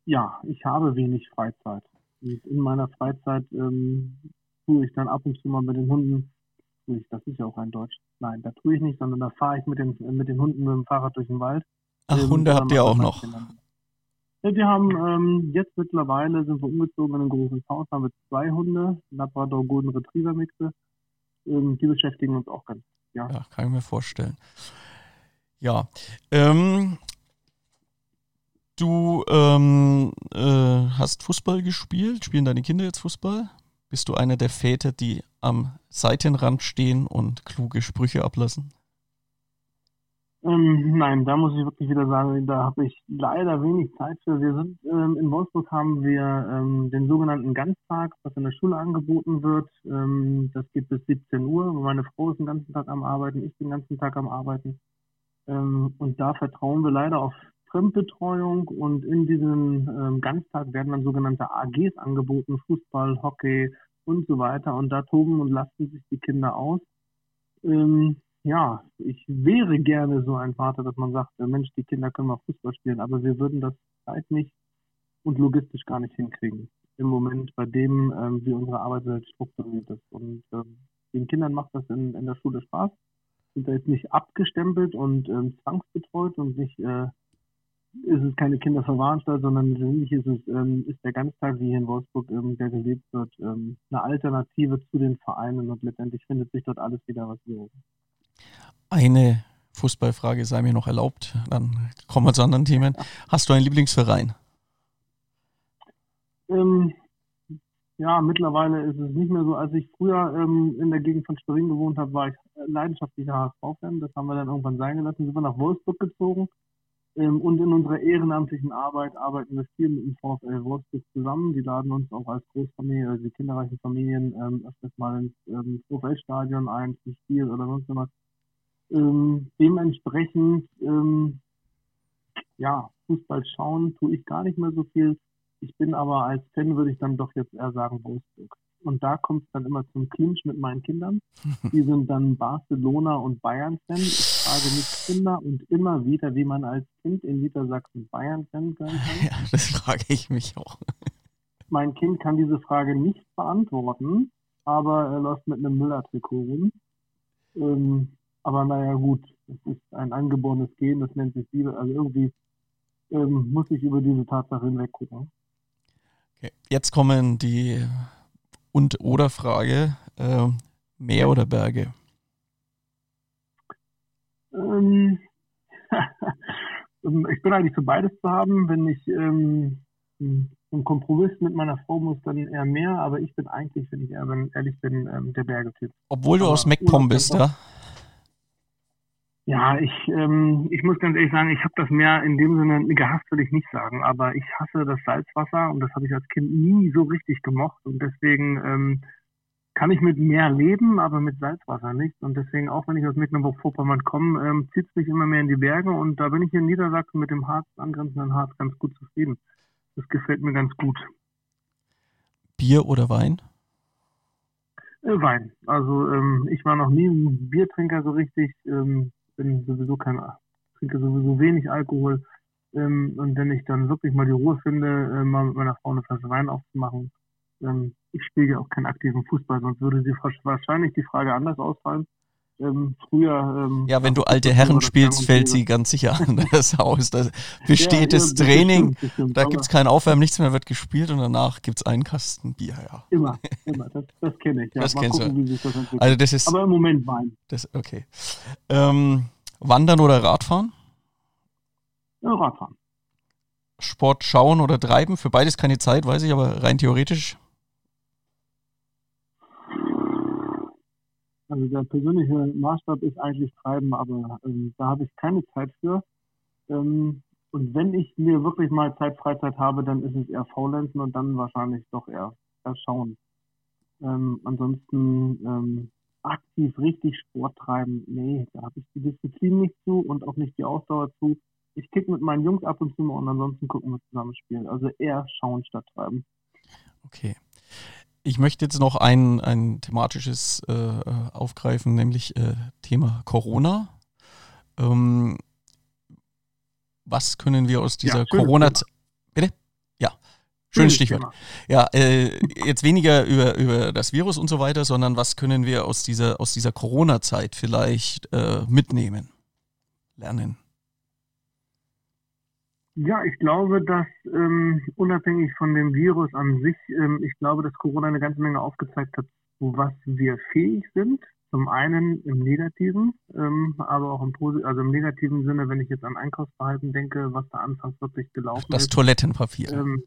ja, ich habe wenig Freizeit. Und in meiner Freizeit ähm, tue ich dann ab und zu mal mit den Hunden, tue ich, das ist ja auch ein Deutsch. Nein, da tue ich nicht, sondern da fahre ich mit den, mit den Hunden mit dem Fahrrad durch den Wald. Ach, ähm, Hunde habt ihr auch noch. Ja, wir haben ähm, jetzt mittlerweile sind wir umgezogen in ein großes Haus, haben wir zwei Hunde, Labrador Golden Retriever Mixe. Ähm, die beschäftigen uns auch ganz. Ja. ja, kann ich mir vorstellen. Ja, ähm, du ähm, äh, hast Fußball gespielt. Spielen deine Kinder jetzt Fußball? Bist du einer der Väter, die am Seitenrand stehen und kluge Sprüche ablassen? Ähm, nein, da muss ich wirklich wieder sagen, da habe ich leider wenig Zeit für. Wir sind ähm, in Wolfsburg haben wir ähm, den sogenannten Ganztag, was in der Schule angeboten wird. Ähm, das geht bis 17 Uhr. Meine Frau ist den ganzen Tag am Arbeiten, ich bin den ganzen Tag am Arbeiten. Ähm, und da vertrauen wir leider auf Fremdbetreuung und in diesem ähm, Ganztag werden dann sogenannte AGs angeboten, Fußball, Hockey und so weiter. Und da toben und lasten sich die Kinder aus. Ähm, ja, ich wäre gerne so ein Vater, dass man sagt, äh, Mensch, die Kinder können mal Fußball spielen, aber wir würden das zeitlich und logistisch gar nicht hinkriegen. Im Moment, bei dem, ähm, wie unsere Arbeitswelt strukturiert ist. Und ähm, den Kindern macht das in, in der Schule Spaß. Sind da jetzt nicht abgestempelt und ähm, zwangsbetreut und nicht äh, ist es keine Kinderverwahranstalt, sondern letztendlich ist es ähm, ist der Ganztag, wie hier in Wolfsburg, ähm, der gelebt wird, ähm, eine Alternative zu den Vereinen und letztendlich findet sich dort alles wieder, was wir. Eine Fußballfrage sei mir noch erlaubt, dann kommen wir zu anderen Themen. Hast du einen Lieblingsverein? Ähm, ja, mittlerweile ist es nicht mehr so. Als ich früher ähm, in der Gegend von Schwerin gewohnt habe, war ich leidenschaftlicher HSV-Fan. Das haben wir dann irgendwann sein gelassen. Sind wir nach Wolfsburg gezogen. Ähm, und in unserer ehrenamtlichen Arbeit arbeiten wir viel mit dem VfL Wolfsburg zusammen. Die laden uns auch als Großfamilie, also die kinderreichen Familien, ähm, öfters mal ins ähm, VfL-Stadion ein, zum Spiel oder sonst was. Ähm, dementsprechend, ähm, ja, Fußball schauen tue ich gar nicht mehr so viel. Ich bin aber als Fan, würde ich dann doch jetzt eher sagen, Wolfsburg. Und da kommt es dann immer zum Clinch mit meinen Kindern. Die sind dann Barcelona und Bayern-Fan. Ich frage mich Kinder und immer wieder, wie man als Kind in Niedersachsen Bayern-Fan sein kann. Ja, das frage ich mich auch. Mein Kind kann diese Frage nicht beantworten, aber er läuft mit einem Müller-Trikot rum. Ähm, aber naja, gut, es ist ein angeborenes Gen, das nennt sich Liebe. Also irgendwie ähm, muss ich über diese Tatsache hinweg gucken. Okay. Jetzt kommen die Und-Oder-Frage. Äh, Meer oder Berge? Ähm, ich bin eigentlich für beides zu haben. Wenn ich ähm, einen Kompromiss mit meiner Frau muss, dann eher mehr. Aber ich bin eigentlich, wenn ich ehrlich bin, ähm, der Bergetyp. Obwohl du aus Meckpomm bist, ja? Ja, ich, ähm, ich muss ganz ehrlich sagen, ich habe das Meer in dem Sinne gehasst, will ich nicht sagen, aber ich hasse das Salzwasser und das habe ich als Kind nie so richtig gemocht und deswegen ähm, kann ich mit Meer leben, aber mit Salzwasser nicht und deswegen auch wenn ich aus Mecklenburg-Vorpommern komme, ähm, zieht es mich immer mehr in die Berge und da bin ich in Niedersachsen mit dem Harz, angrenzenden Harz ganz gut zufrieden. Das gefällt mir ganz gut. Bier oder Wein? Äh, Wein. Also ähm, ich war noch nie ein Biertrinker so richtig. Ähm, bin sowieso kein, trinke sowieso wenig Alkohol. Ähm, und wenn ich dann wirklich mal die Ruhe finde, äh, mal mit meiner Frau eine Flasche Wein aufzumachen, ähm, ich spiele ja auch keinen aktiven Fußball, sonst würde sie wahrscheinlich die Frage anders ausfallen. Ähm, früher. Ähm, ja, wenn du alte Herren spielst, fällt sie ganz sicher an das Haus. Da besteht ja, das Training, bestimmt, bestimmt. da gibt es kein Aufwärmen, nichts mehr wird gespielt und danach gibt es einen Kasten Bier. Ja. Immer, immer, das, das kenne ich. Ja. Das Mal kennst gucken, du. das. Also das ist, Aber im Moment Wein. Das, okay. Ähm, Wandern oder Radfahren? Ja, Radfahren. Sport schauen oder treiben? Für beides keine Zeit, weiß ich, aber rein theoretisch. Also der persönliche Maßstab ist eigentlich Treiben, aber ähm, da habe ich keine Zeit für. Ähm, und wenn ich mir wirklich mal Zeit, Freizeit habe, dann ist es eher Faulenzen und dann wahrscheinlich doch eher, eher Schauen. Ähm, ansonsten ähm, aktiv richtig Sport treiben, nee, da habe ich die Disziplin nicht zu und auch nicht die Ausdauer zu. Ich kicke mit meinen Jungs ab und zu mal und ansonsten gucken wir zusammen spielen. Also eher schauen statt treiben. Okay. Ich möchte jetzt noch ein, ein thematisches äh, äh aufgreifen, nämlich äh, Thema Corona. Ähm, was können wir aus dieser ja, Corona-Zeit. Bitte? Ja, schönes Stichwort. Ja, äh, jetzt weniger über, über das Virus und so weiter, sondern was können wir aus dieser, aus dieser Corona-Zeit vielleicht äh, mitnehmen, lernen? Ja, ich glaube, dass ähm, unabhängig von dem Virus an sich, ähm, ich glaube, dass Corona eine ganze Menge aufgezeigt hat, zu was wir fähig sind. Zum einen im Negativen, ähm, aber auch im, Posit also im negativen Sinne, wenn ich jetzt an Einkaufsverhalten denke, was da anfangs wirklich gelaufen das ist. Das Toilettenpapier. Ähm,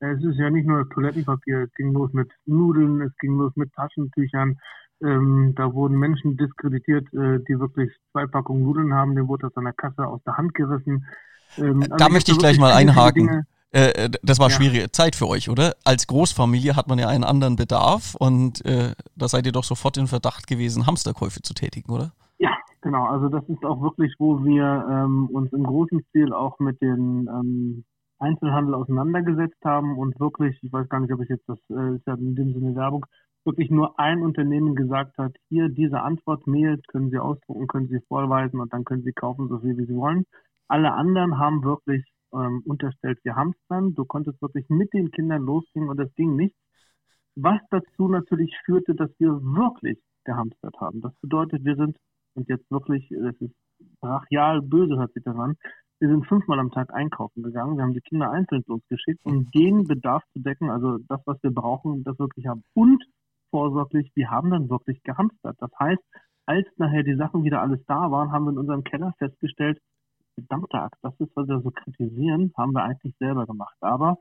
es ist ja nicht nur das Toilettenpapier, es ging los mit Nudeln, es ging los mit Taschentüchern, Ähm, da wurden Menschen diskreditiert, äh, die wirklich zwei Packungen Nudeln haben, dem wurde das an der Kasse aus der Hand gerissen. Ähm, also da möchte ich gleich mal einhaken. Äh, äh, das war ja. schwierige Zeit für euch, oder? Als Großfamilie hat man ja einen anderen Bedarf und äh, da seid ihr doch sofort in Verdacht gewesen, Hamsterkäufe zu tätigen, oder? Ja, genau. Also das ist auch wirklich, wo wir ähm, uns im großen Stil auch mit dem ähm, Einzelhandel auseinandergesetzt haben und wirklich, ich weiß gar nicht, ob ich jetzt das äh, ist ja in dem Sinne Werbung, wirklich nur ein Unternehmen gesagt hat, hier diese Antwort Mail können Sie ausdrucken, können Sie vorweisen und dann können Sie kaufen, so viel wie Sie wollen. Alle anderen haben wirklich ähm, unterstellt, wir hamstern. Du konntest wirklich mit den Kindern losgehen und das ging nicht. Was dazu natürlich führte, dass wir wirklich gehamstert haben. Das bedeutet, wir sind, und jetzt wirklich, das ist brachial böse, hört sich daran, wir sind fünfmal am Tag einkaufen gegangen. Wir haben die Kinder einzeln losgeschickt, um den Bedarf zu decken, also das, was wir brauchen, das wirklich haben. Und vorsorglich, wir haben dann wirklich gehamstert. Das heißt, als nachher die Sachen wieder alles da waren, haben wir in unserem Keller festgestellt, verdammte Axt, das ist, was wir so kritisieren, haben wir eigentlich selber gemacht. Aber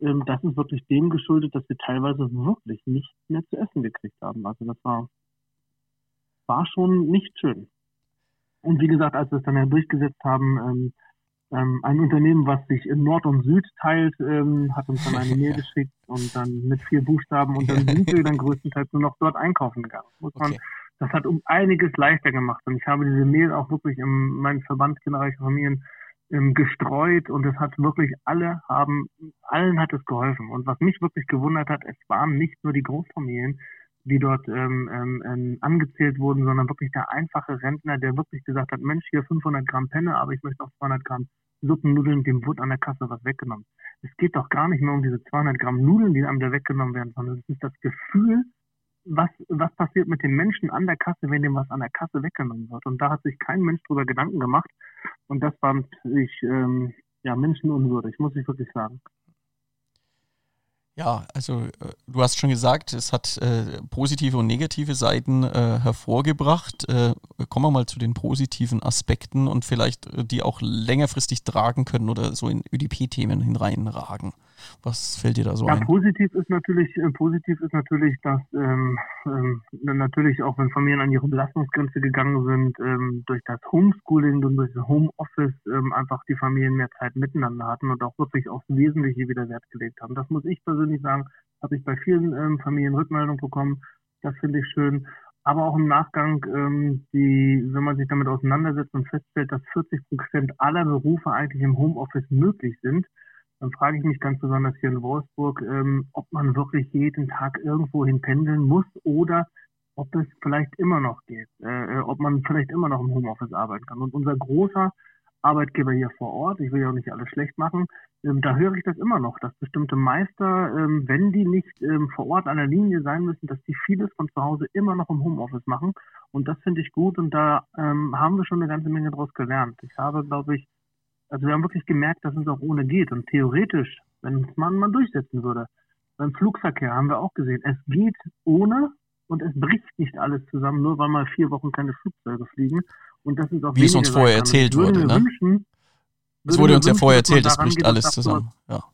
ähm, das ist wirklich dem geschuldet, dass wir teilweise wirklich nichts mehr zu essen gekriegt haben. Also das war, war schon nicht schön. Und wie gesagt, als wir es dann ja durchgesetzt haben, ähm, ähm, ein Unternehmen, was sich in Nord und Süd teilt, ähm, hat uns dann eine Mail geschickt und dann mit vier Buchstaben und dann sind wir dann größtenteils nur noch dort einkaufen gegangen. Muss man, okay. Das hat um einiges leichter gemacht und ich habe diese Mail auch wirklich in meinem Verband Kinderreiche Familien ähm, gestreut und es hat wirklich alle haben, allen hat es geholfen. Und was mich wirklich gewundert hat, es waren nicht nur die Großfamilien, die dort ähm, ähm, ähm angezählt wurden, sondern wirklich der einfache Rentner, der wirklich gesagt hat, Mensch, hier 500 Gramm Penne, aber ich möchte auch 200 Gramm Suppennudeln, dem wurde an der Kasse was weggenommen. Es geht doch gar nicht mehr um diese 200 Gramm Nudeln, die einem da weggenommen werden, sondern es ist das Gefühl, was, was passiert mit den Menschen an der Kasse, wenn dem was an der Kasse weggenommen wird. Und da hat sich kein Mensch drüber Gedanken gemacht. Und das fand ich ähm, ja, menschenunwürdig, muss ich wirklich sagen. Ja, also äh, du hast schon gesagt, es hat äh, positive und negative Seiten äh, hervorgebracht. Äh, kommen wir mal zu den positiven Aspekten und vielleicht äh, die auch längerfristig tragen können oder so in ÖDP-Themen hineinragen. Was fällt dir da so ja, ein? Positiv ist natürlich, äh, positiv ist natürlich, dass ähm, ähm, natürlich auch wenn Familien an ihre Belastungsgrenze gegangen sind, ähm, durch das Homeschooling und durch das Homeoffice ähm, einfach die Familien mehr Zeit miteinander hatten und auch wirklich aufs Wesentliche wieder Wert gelegt haben. Das muss ich persönlich sagen, habe ich bei vielen ähm, Familien Rückmeldung bekommen. Das finde ich schön. Aber auch im Nachgang, ähm, die, wenn man sich damit auseinandersetzt und feststellt, dass 40 Prozent aller Berufe eigentlich im Homeoffice möglich sind, dann frage ich mich ganz besonders hier in Wolfsburg, ähm, ob man wirklich jeden Tag irgendwo hin pendeln muss oder ob es vielleicht immer noch geht, äh, äh, ob man vielleicht immer noch im Homeoffice arbeiten kann. Und unser großer Arbeitgeber hier vor Ort, ich will ja auch nicht alles schlecht machen, ähm, da höre ich das immer noch, dass bestimmte Meister, ähm, wenn die nicht ähm, vor Ort an der Linie sein müssen, dass die vieles von zu Hause immer noch im Homeoffice machen. Und das finde ich gut und da ähm, haben wir schon eine ganze Menge daraus gelernt. Ich habe, glaube ich, also wir haben wirklich gemerkt, dass es auch ohne geht. Und theoretisch, wenn man mal durchsetzen würde, beim Flugverkehr haben wir auch gesehen, es geht ohne und es bricht nicht alles zusammen, nur weil mal vier Wochen keine Flugzeuge fliegen. Und das ist auch Wie es uns vorher erzählt wurde, ne? Wünschen, es wurde uns ja vorher erzählt, es bricht alles zusammen. Ja.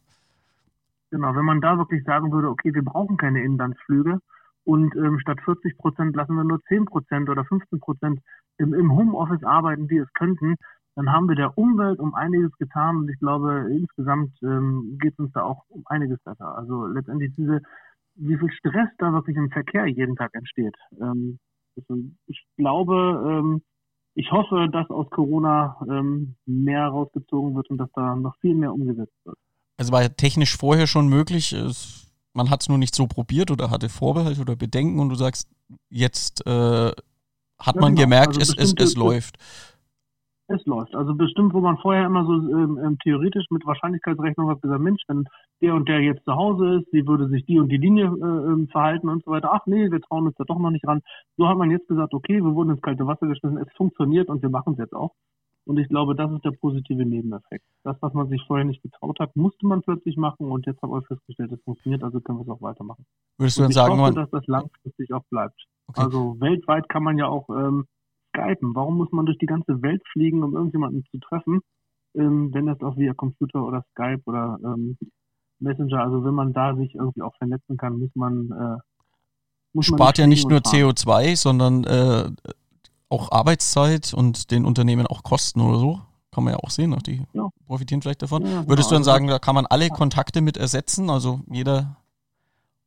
Genau, wenn man da wirklich sagen würde, okay, wir brauchen keine Inlandsflüge und ähm, statt 40 Prozent lassen wir nur 10 Prozent oder 15 Prozent im, im Homeoffice arbeiten, die es könnten, dann haben wir der Umwelt um einiges getan und ich glaube, insgesamt ähm, geht es uns da auch um einiges besser. Also letztendlich diese, wie viel Stress da wirklich im Verkehr jeden Tag entsteht. Ähm, also ich glaube, ähm, ich hoffe, dass aus Corona ähm, mehr rausgezogen wird und dass da noch viel mehr umgesetzt wird. Also war technisch vorher schon möglich, es, man hat es nur nicht so probiert oder hatte Vorbehalte oder Bedenken und du sagst, jetzt äh, hat ja, man genau. gemerkt, also es, es, es läuft. Es läuft. Also bestimmt, wo man vorher immer so ähm, ähm, theoretisch mit Wahrscheinlichkeitsrechnung hat gesagt, Mensch, wenn der und der jetzt zu Hause ist, wie würde sich die und die Linie äh, ähm, verhalten und so weiter. Ach nee, wir trauen uns da doch noch nicht ran. So hat man jetzt gesagt, okay, wir wurden ins kalte Wasser geschmissen, es funktioniert und wir machen es jetzt auch. Und ich glaube, das ist der positive Nebeneffekt. Das, was man sich vorher nicht getraut hat, musste man plötzlich machen und jetzt haben wir festgestellt, es funktioniert, also können wir es auch weitermachen. Würdest du dann sagen, hoffe, dass das langfristig auch bleibt. Okay. Also weltweit kann man ja auch ähm, skypen? Warum muss man durch die ganze Welt fliegen, um irgendjemanden zu treffen, ähm, wenn das auch via Computer oder Skype oder ähm, Messenger, also wenn man da sich irgendwie auch vernetzen kann, muss man äh, spart ja nicht nur CO2, sondern äh, auch Arbeitszeit und den Unternehmen auch Kosten oder so. Kann man ja auch sehen, die ja. profitieren vielleicht davon. Ja, Würdest genau. du dann sagen, da kann man alle Kontakte mit ersetzen? Also jeder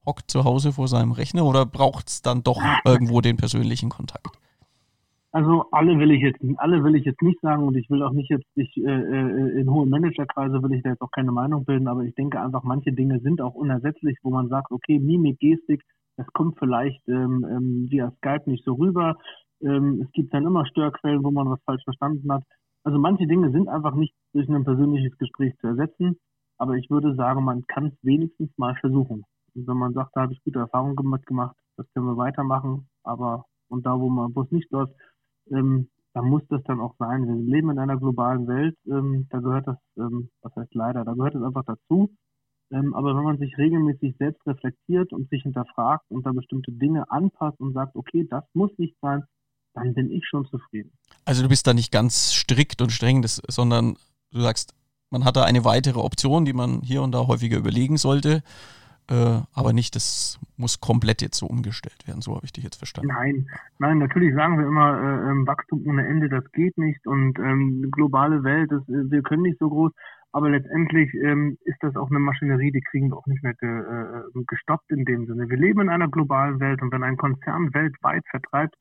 hockt zu Hause vor seinem Rechner oder braucht es dann doch irgendwo den persönlichen Kontakt? Also alle will ich jetzt alle will ich jetzt nicht sagen und ich will auch nicht jetzt ich, äh, äh, in hohen Managerkreise will ich da jetzt auch keine Meinung bilden, aber ich denke einfach manche Dinge sind auch unersetzlich, wo man sagt, okay, Mimik, Gestik, das kommt vielleicht ähm, ähm, via Skype nicht so rüber. Ähm, es gibt dann immer Störquellen, wo man was falsch verstanden hat. Also manche Dinge sind einfach nicht durch ein persönliches Gespräch zu ersetzen, aber ich würde sagen, man kann es wenigstens mal versuchen. Und wenn man sagt, da habe ich gute Erfahrungen gemacht, das können wir weitermachen, aber und da, wo man, wo es nicht läuft, ähm, da muss das dann auch sein. Wir leben in einer globalen Welt, ähm, da gehört das, ähm, was heißt leider, da gehört es einfach dazu. Ähm, aber wenn man sich regelmäßig selbst reflektiert und sich hinterfragt und da bestimmte Dinge anpasst und sagt, okay, das muss nicht sein, dann bin ich schon zufrieden. Also du bist da nicht ganz strikt und streng, das, sondern du sagst, man hat da eine weitere Option, die man hier und da häufiger überlegen sollte. Äh, aber nicht, das muss komplett jetzt so umgestellt werden. So habe ich dich jetzt verstanden. Nein, nein, natürlich sagen wir immer, äh, ähm, Wachstum ohne Ende, das geht nicht und ähm, globale Welt, das, äh, wir können nicht so groß. Aber letztendlich ähm, ist das auch eine Maschinerie, die kriegen wir auch nicht mehr ge, äh, gestoppt in dem Sinne. Wir leben in einer globalen Welt und wenn ein Konzern weltweit vertreibt,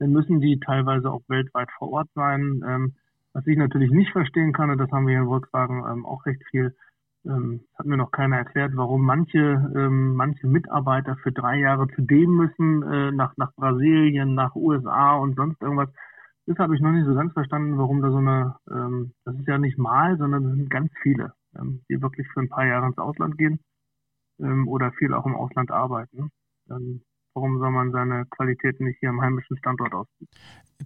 dann müssen die teilweise auch weltweit vor Ort sein. Ähm, was ich natürlich nicht verstehen kann, und das haben wir hier in Volkswagen ähm, auch recht viel, ähm, hat mir noch keiner erklärt, warum manche, ähm, manche Mitarbeiter für drei Jahre zu dem müssen, äh, nach, nach Brasilien, nach USA und sonst irgendwas. Das habe ich noch nicht so ganz verstanden, warum da so eine, ähm, das ist ja nicht mal, sondern das sind ganz viele, ähm, die wirklich für ein paar Jahre ins Ausland gehen ähm, oder viel auch im Ausland arbeiten. Ähm, warum soll man seine Qualität nicht hier am heimischen Standort ausbieten?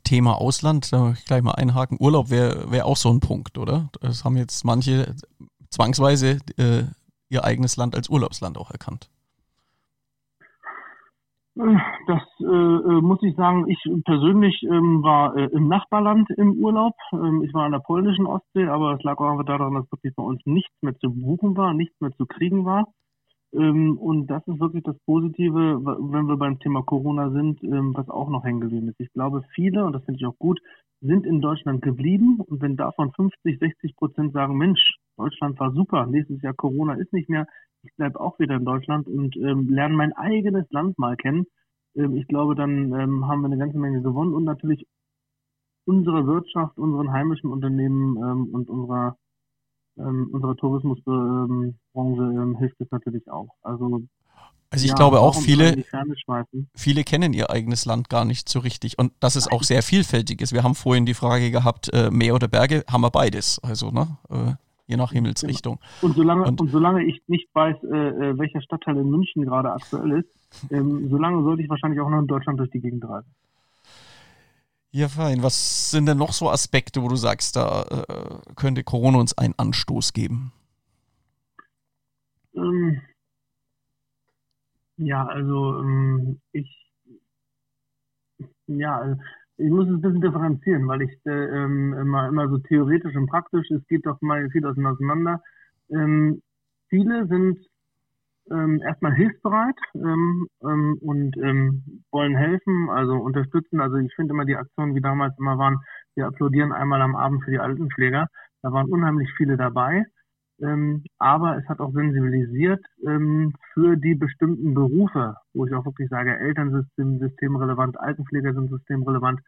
Thema Ausland, da möchte ich gleich mal einhaken. Urlaub wäre wär auch so ein Punkt, oder? Das haben jetzt manche zwangsweise äh, ihr eigenes Land als Urlaubsland auch erkannt. Das äh, äh, muss ich sagen, ich persönlich ähm, war äh, im Nachbarland im Urlaub. Ähm, ich war an der polnischen Ostsee, aber es lag auch einfach daran, dass wirklich bei uns nichts mehr zu buchen war, nichts mehr zu kriegen war. Ähm, und das ist wirklich das Positive, wenn wir beim Thema Corona sind, ähm, was auch noch hängen geblieben ist. Ich glaube, viele, und das finde ich auch gut, sind in Deutschland geblieben. Und wenn davon 50, 60 Prozent sagen, Mensch, Deutschland war super, nächstes Jahr Corona ist nicht mehr, ich bleibe auch wieder in Deutschland und ähm, lerne mein eigenes Land mal kennen. Ähm, ich glaube, dann ähm, haben wir eine ganze Menge gewonnen und natürlich unsere Wirtschaft, unseren heimischen Unternehmen ähm, und unserer, ähm, unserer Tourismusbranche ähm, hilft es natürlich auch. Also also ich ja, glaube auch viele, viele kennen ihr eigenes Land gar nicht so richtig und dass es auch sehr vielfältig ist. Wir haben vorhin die Frage gehabt, äh, Meer oder Berge, haben wir beides. Also ne, äh, je nach Himmelsrichtung. Und solange, und, und solange ich nicht weiß, äh, äh, welcher Stadtteil in München gerade aktuell ist, ähm, solange sollte ich wahrscheinlich auch noch in Deutschland durch die Gegend reisen. Ja, fein. Was sind denn noch so Aspekte, wo du sagst, da äh, könnte Corona uns einen Anstoß geben? Ähm, ja, also ähm, ich ja, also ich muss es ein bisschen differenzieren, weil ich äh, ähm, immer, immer so theoretisch und praktisch, es geht doch mal viel auseinander. Ähm, viele sind ähm, erstmal hilfsbereit ähm, ähm, und wollen helfen, also unterstützen. Also ich finde immer die Aktionen, wie damals immer waren, wir applaudieren einmal am Abend für die Altenpfleger. Da waren unheimlich viele dabei. Ähm, aber es hat auch sensibilisiert ähm, für die bestimmten Berufe, wo ich auch wirklich sage, Elternsystem systemrelevant, Altenpfleger sind systemrelevant,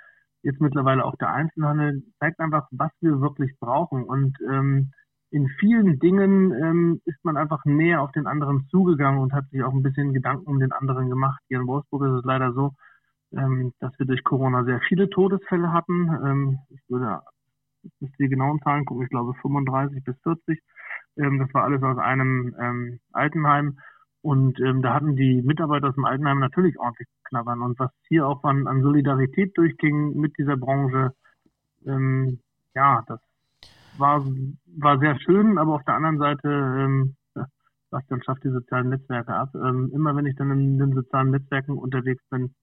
jetzt mittlerweile auch der Einzelhandel, zeigt einfach, was wir wirklich brauchen. Und ähm, in vielen Dingen ähm, ist man einfach näher auf den anderen zugegangen und hat sich auch ein bisschen Gedanken um den anderen gemacht. Hier in Wolfsburg ist es leider so, ähm, dass wir durch Corona sehr viele Todesfälle hatten. Ähm, ich würde ich die genauen Zahlen gucken, ich glaube 35 bis 40. Ähm, das war alles aus einem ähm, Altenheim. Und ähm, da hatten die Mitarbeiter aus dem Altenheim natürlich ordentlich zu knabbern. Und was hier auch an, an Solidarität durchging mit dieser Branche, ähm, ja, das war, war sehr schön, aber auf der anderen Seite, ähm, was dann schafft die sozialen Netzwerke ab. Ähm, immer wenn ich dann in den sozialen Netzwerken unterwegs bin,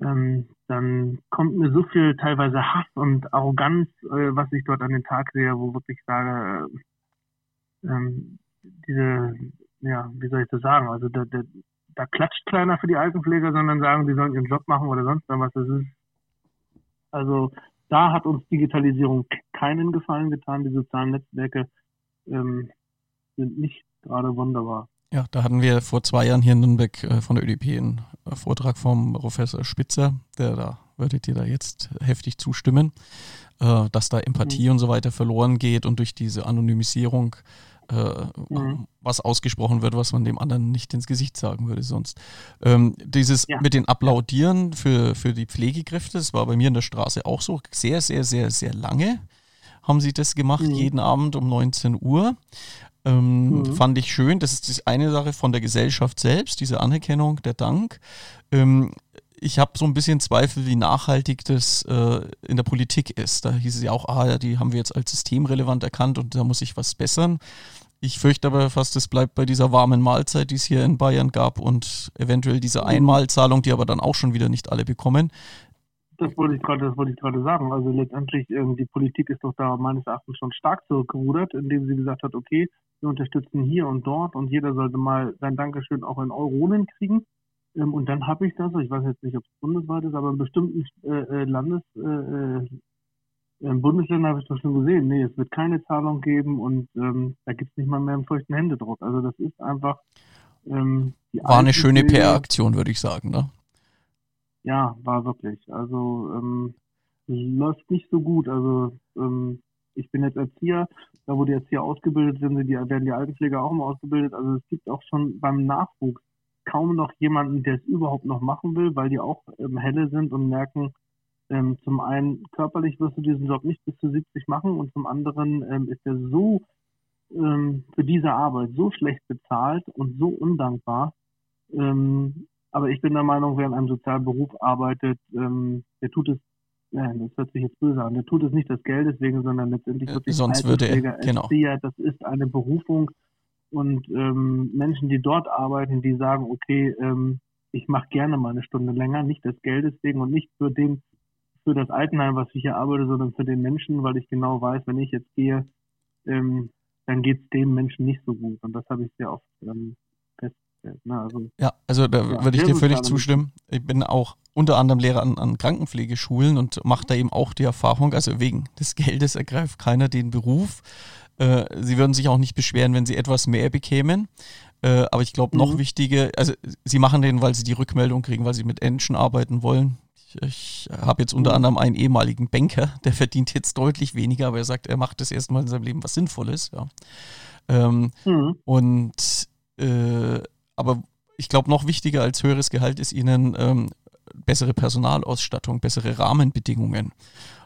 ähm, dann kommt mir so viel teilweise Hass und Arroganz, äh, was ich dort an den Tag sehe, wo wirklich sage, äh, ähm, diese, ja, wie soll ich das sagen? Also der, der, da klatscht keiner für die Altenpfleger, sondern sagen, die sollen ihren Job machen oder sonst was. Das ist, also da hat uns Digitalisierung keinen Gefallen getan. Die sozialen Netzwerke ähm, sind nicht gerade wunderbar. Ja, da hatten wir vor zwei Jahren hier in Nürnberg äh, von der ÖDP einen äh, Vortrag vom Professor Spitzer, der da, würdet ihr da jetzt heftig zustimmen, äh, dass da Empathie mhm. und so weiter verloren geht und durch diese Anonymisierung äh, mhm. was ausgesprochen wird, was man dem anderen nicht ins Gesicht sagen würde sonst. Ähm, dieses ja. mit den Applaudieren für, für die Pflegekräfte, das war bei mir in der Straße auch so, sehr, sehr, sehr, sehr lange haben sie das gemacht, mhm. jeden Abend um 19 Uhr. Ähm, mhm. Fand ich schön. Das ist die eine Sache von der Gesellschaft selbst, diese Anerkennung, der Dank. Ähm, ich habe so ein bisschen Zweifel, wie nachhaltig das äh, in der Politik ist. Da hieß es ja auch, ah, die haben wir jetzt als systemrelevant erkannt und da muss sich was bessern. Ich fürchte aber fast, es bleibt bei dieser warmen Mahlzeit, die es hier in Bayern gab und eventuell diese. Einmalzahlung, die aber dann auch schon wieder nicht alle bekommen. Das wollte ich gerade, das wollte ich gerade sagen. Also letztendlich, ähm, die Politik ist doch da meines Erachtens schon stark zurückgerudert, indem sie gesagt hat, okay, wir unterstützen hier und dort und jeder sollte mal sein Dankeschön auch in Euronen kriegen. Ähm, und dann habe ich das, ich weiß jetzt nicht, ob es bundesweit ist, aber in bestimmten äh, äh Landes, äh, äh, Bundesländern habe ich das schon gesehen. Nee, es wird keine Zahlung geben und ähm, da gibt es nicht mal mehr einen feuchten Händedruck. Also das ist einfach. Ähm, War eine schöne PR-Aktion, würde ich sagen, ne? Ja, war wirklich. Also ähm, läuft nicht so gut. Also ähm, ich bin jetzt Erzieher, da wo die Erzieher ausgebildet sind, die, werden die Altenpfleger auch immer ausgebildet. Also es gibt auch schon beim Nachwuchs kaum noch jemanden, der es überhaupt noch machen will, weil die auch ähm, helle sind und merken, ähm, zum einen körperlich wirst du diesen Job nicht bis zu 70 machen und zum anderen ähm, ist er so ähm, für diese Arbeit so schlecht bezahlt und so undankbar, ähm, aber ich bin der Meinung, wer in einem sozialen Beruf arbeitet, ähm, der tut es, ja, das hört sich jetzt böse an, der tut es nicht das Geld deswegen, sondern letztendlich äh, wirklich Sonst würde er, genau. Erzieher, das ist eine Berufung und ähm, Menschen, die dort arbeiten, die sagen, okay, ähm, ich mache gerne mal eine Stunde länger, nicht das Geld deswegen und nicht für den, für das Altenheim, was ich hier arbeite, sondern für den Menschen, weil ich genau weiß, wenn ich jetzt gehe, ähm, dann geht es dem Menschen nicht so gut. Und das habe ich sehr oft ähm, Ne? Also, ja, also da ja, würde ich dir völlig zustimmen. Ich bin auch unter anderem Lehrer an, an Krankenpflegeschulen und mache da eben auch die Erfahrung, also wegen des Geldes ergreift keiner den Beruf. Äh, sie würden sich auch nicht beschweren, wenn sie etwas mehr bekämen. Äh, aber ich glaube, noch mhm. wichtiger, also sie machen den, weil sie die Rückmeldung kriegen, weil sie mit Menschen arbeiten wollen. Ich, ich habe jetzt unter mhm. anderem einen ehemaligen Banker, der verdient jetzt deutlich weniger, aber er sagt, er macht das erstmal in seinem Leben was Sinnvolles. Ja. Ähm, mhm. Und äh, aber ich glaube, noch wichtiger als höheres Gehalt ist ihnen ähm, bessere Personalausstattung, bessere Rahmenbedingungen.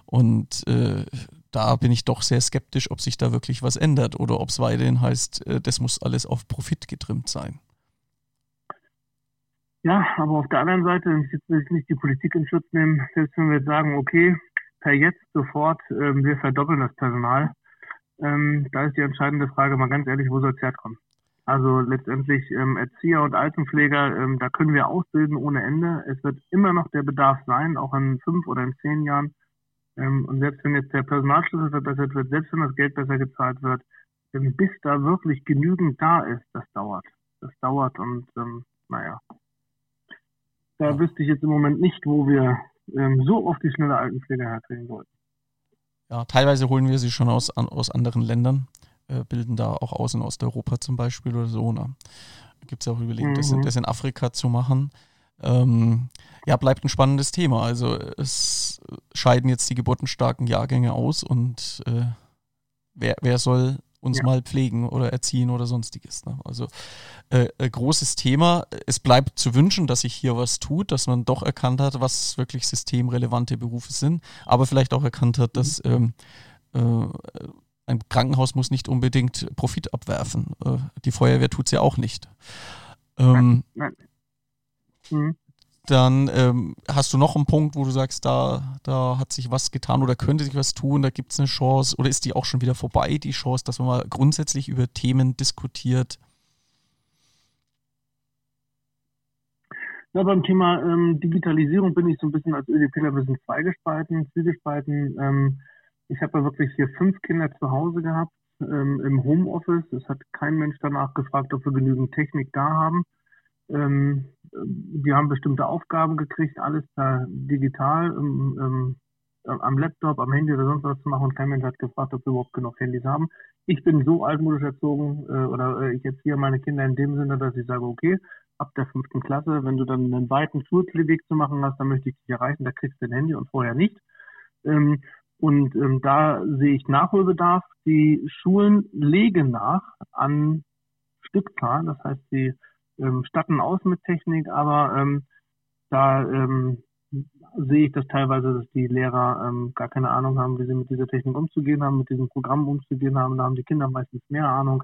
Und äh, da bin ich doch sehr skeptisch, ob sich da wirklich was ändert oder ob es weiterhin heißt, äh, das muss alles auf Profit getrimmt sein. Ja, aber auf der anderen Seite, jetzt will ich nicht die Politik in Schutz nehmen, selbst wenn wir jetzt sagen, okay, per jetzt sofort, ähm, wir verdoppeln das Personal, ähm, da ist die entscheidende Frage mal ganz ehrlich, wo soll es herkommen? Also letztendlich ähm, Erzieher und Altenpfleger, ähm, da können wir ausbilden ohne Ende. Es wird immer noch der Bedarf sein, auch in fünf oder in zehn Jahren. Ähm, und selbst wenn jetzt der Personalschlüssel verbessert wird, selbst wenn das Geld besser gezahlt wird, ähm, bis da wirklich genügend da ist, das dauert. Das dauert und ähm, naja. Da wüsste ich jetzt im Moment nicht, wo wir ähm, so auf die schnelle Altenpflege herkriegen sollten. Ja, teilweise holen wir sie schon aus, an, aus anderen Ländern. Äh, bilden da auch aus in Osteuropa zum Beispiel oder so. Ne? Gibt es ja auch überlegt, mhm. das, das, in Afrika zu machen. Ähm, ja, bleibt ein spannendes Thema. Also es scheiden jetzt die geburtenstarken Jahrgänge aus und äh, wer, wer soll uns ja. mal pflegen oder erziehen oder sonstiges. Ne? Also äh, äh, großes Thema. Es bleibt zu wünschen, dass sich hier was tut, dass man doch erkannt hat, was wirklich systemrelevante Berufe sind, aber vielleicht auch erkannt hat, dass mhm. ähm, äh, ein Krankenhaus muss nicht unbedingt Profit abwerfen. Äh, die Feuerwehr tut es ja auch nicht. Ähm. Mhm. Dann ähm, hast du noch einen Punkt, wo du sagst, da, da hat sich was getan oder könnte sich was tun, da gibt es eine Chance oder ist die auch schon wieder vorbei, die Chance, dass man mal grundsätzlich über Themen diskutiert? Ja, beim Thema ähm, Digitalisierung bin ich so ein bisschen als ÖDPler ein bisschen zweigespalten, zwiegespalten. Ähm, ich habe ja wirklich hier fünf Kinder zu Hause gehabt ähm, im Homeoffice. Es hat kein Mensch danach gefragt, ob wir genügend Technik da haben. Ähm, wir haben bestimmte Aufgaben gekriegt, alles da digital ähm, am Laptop, am Handy oder sonst was zu machen und kein Mensch hat gefragt, ob wir überhaupt genug Handys haben. Ich bin so altmodisch erzogen äh, oder äh, ich erziehe meine Kinder in dem Sinne, dass ich sage, okay, ab der fünften Klasse, wenn du dann einen weiten Schulweg zu machen hast, dann möchte ich dich erreichen, da kriegst du ein Handy und vorher nicht. Ähm, und ähm, da sehe ich Nachholbedarf. Die Schulen legen nach an Stückzahlen, das heißt, sie ähm, statten aus mit Technik, aber ähm, da ähm, sehe ich das teilweise, dass die Lehrer ähm, gar keine Ahnung haben, wie sie mit dieser Technik umzugehen haben, mit diesem Programm umzugehen haben. Da haben die Kinder meistens mehr Ahnung.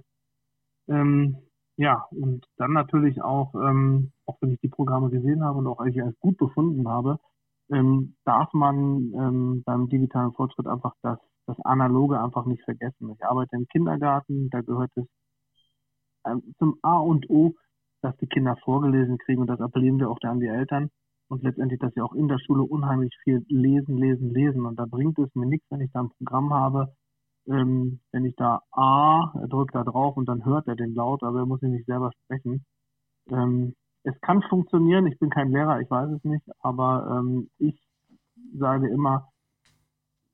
Ähm, ja, und dann natürlich auch, ähm, auch wenn ich die Programme gesehen habe und auch eigentlich als gut befunden habe, ähm, darf man ähm, beim digitalen Fortschritt einfach das, das Analoge einfach nicht vergessen. Ich arbeite im Kindergarten, da gehört es ähm, zum A und O, dass die Kinder vorgelesen kriegen und das appellieren wir auch da an die Eltern und letztendlich, dass sie auch in der Schule unheimlich viel lesen, lesen, lesen. Und da bringt es mir nichts, wenn ich da ein Programm habe, ähm, wenn ich da A, drückt da drauf und dann hört er den laut, aber er muss ihn nicht selber sprechen. Ähm, es kann funktionieren, ich bin kein Lehrer, ich weiß es nicht, aber ähm, ich sage immer,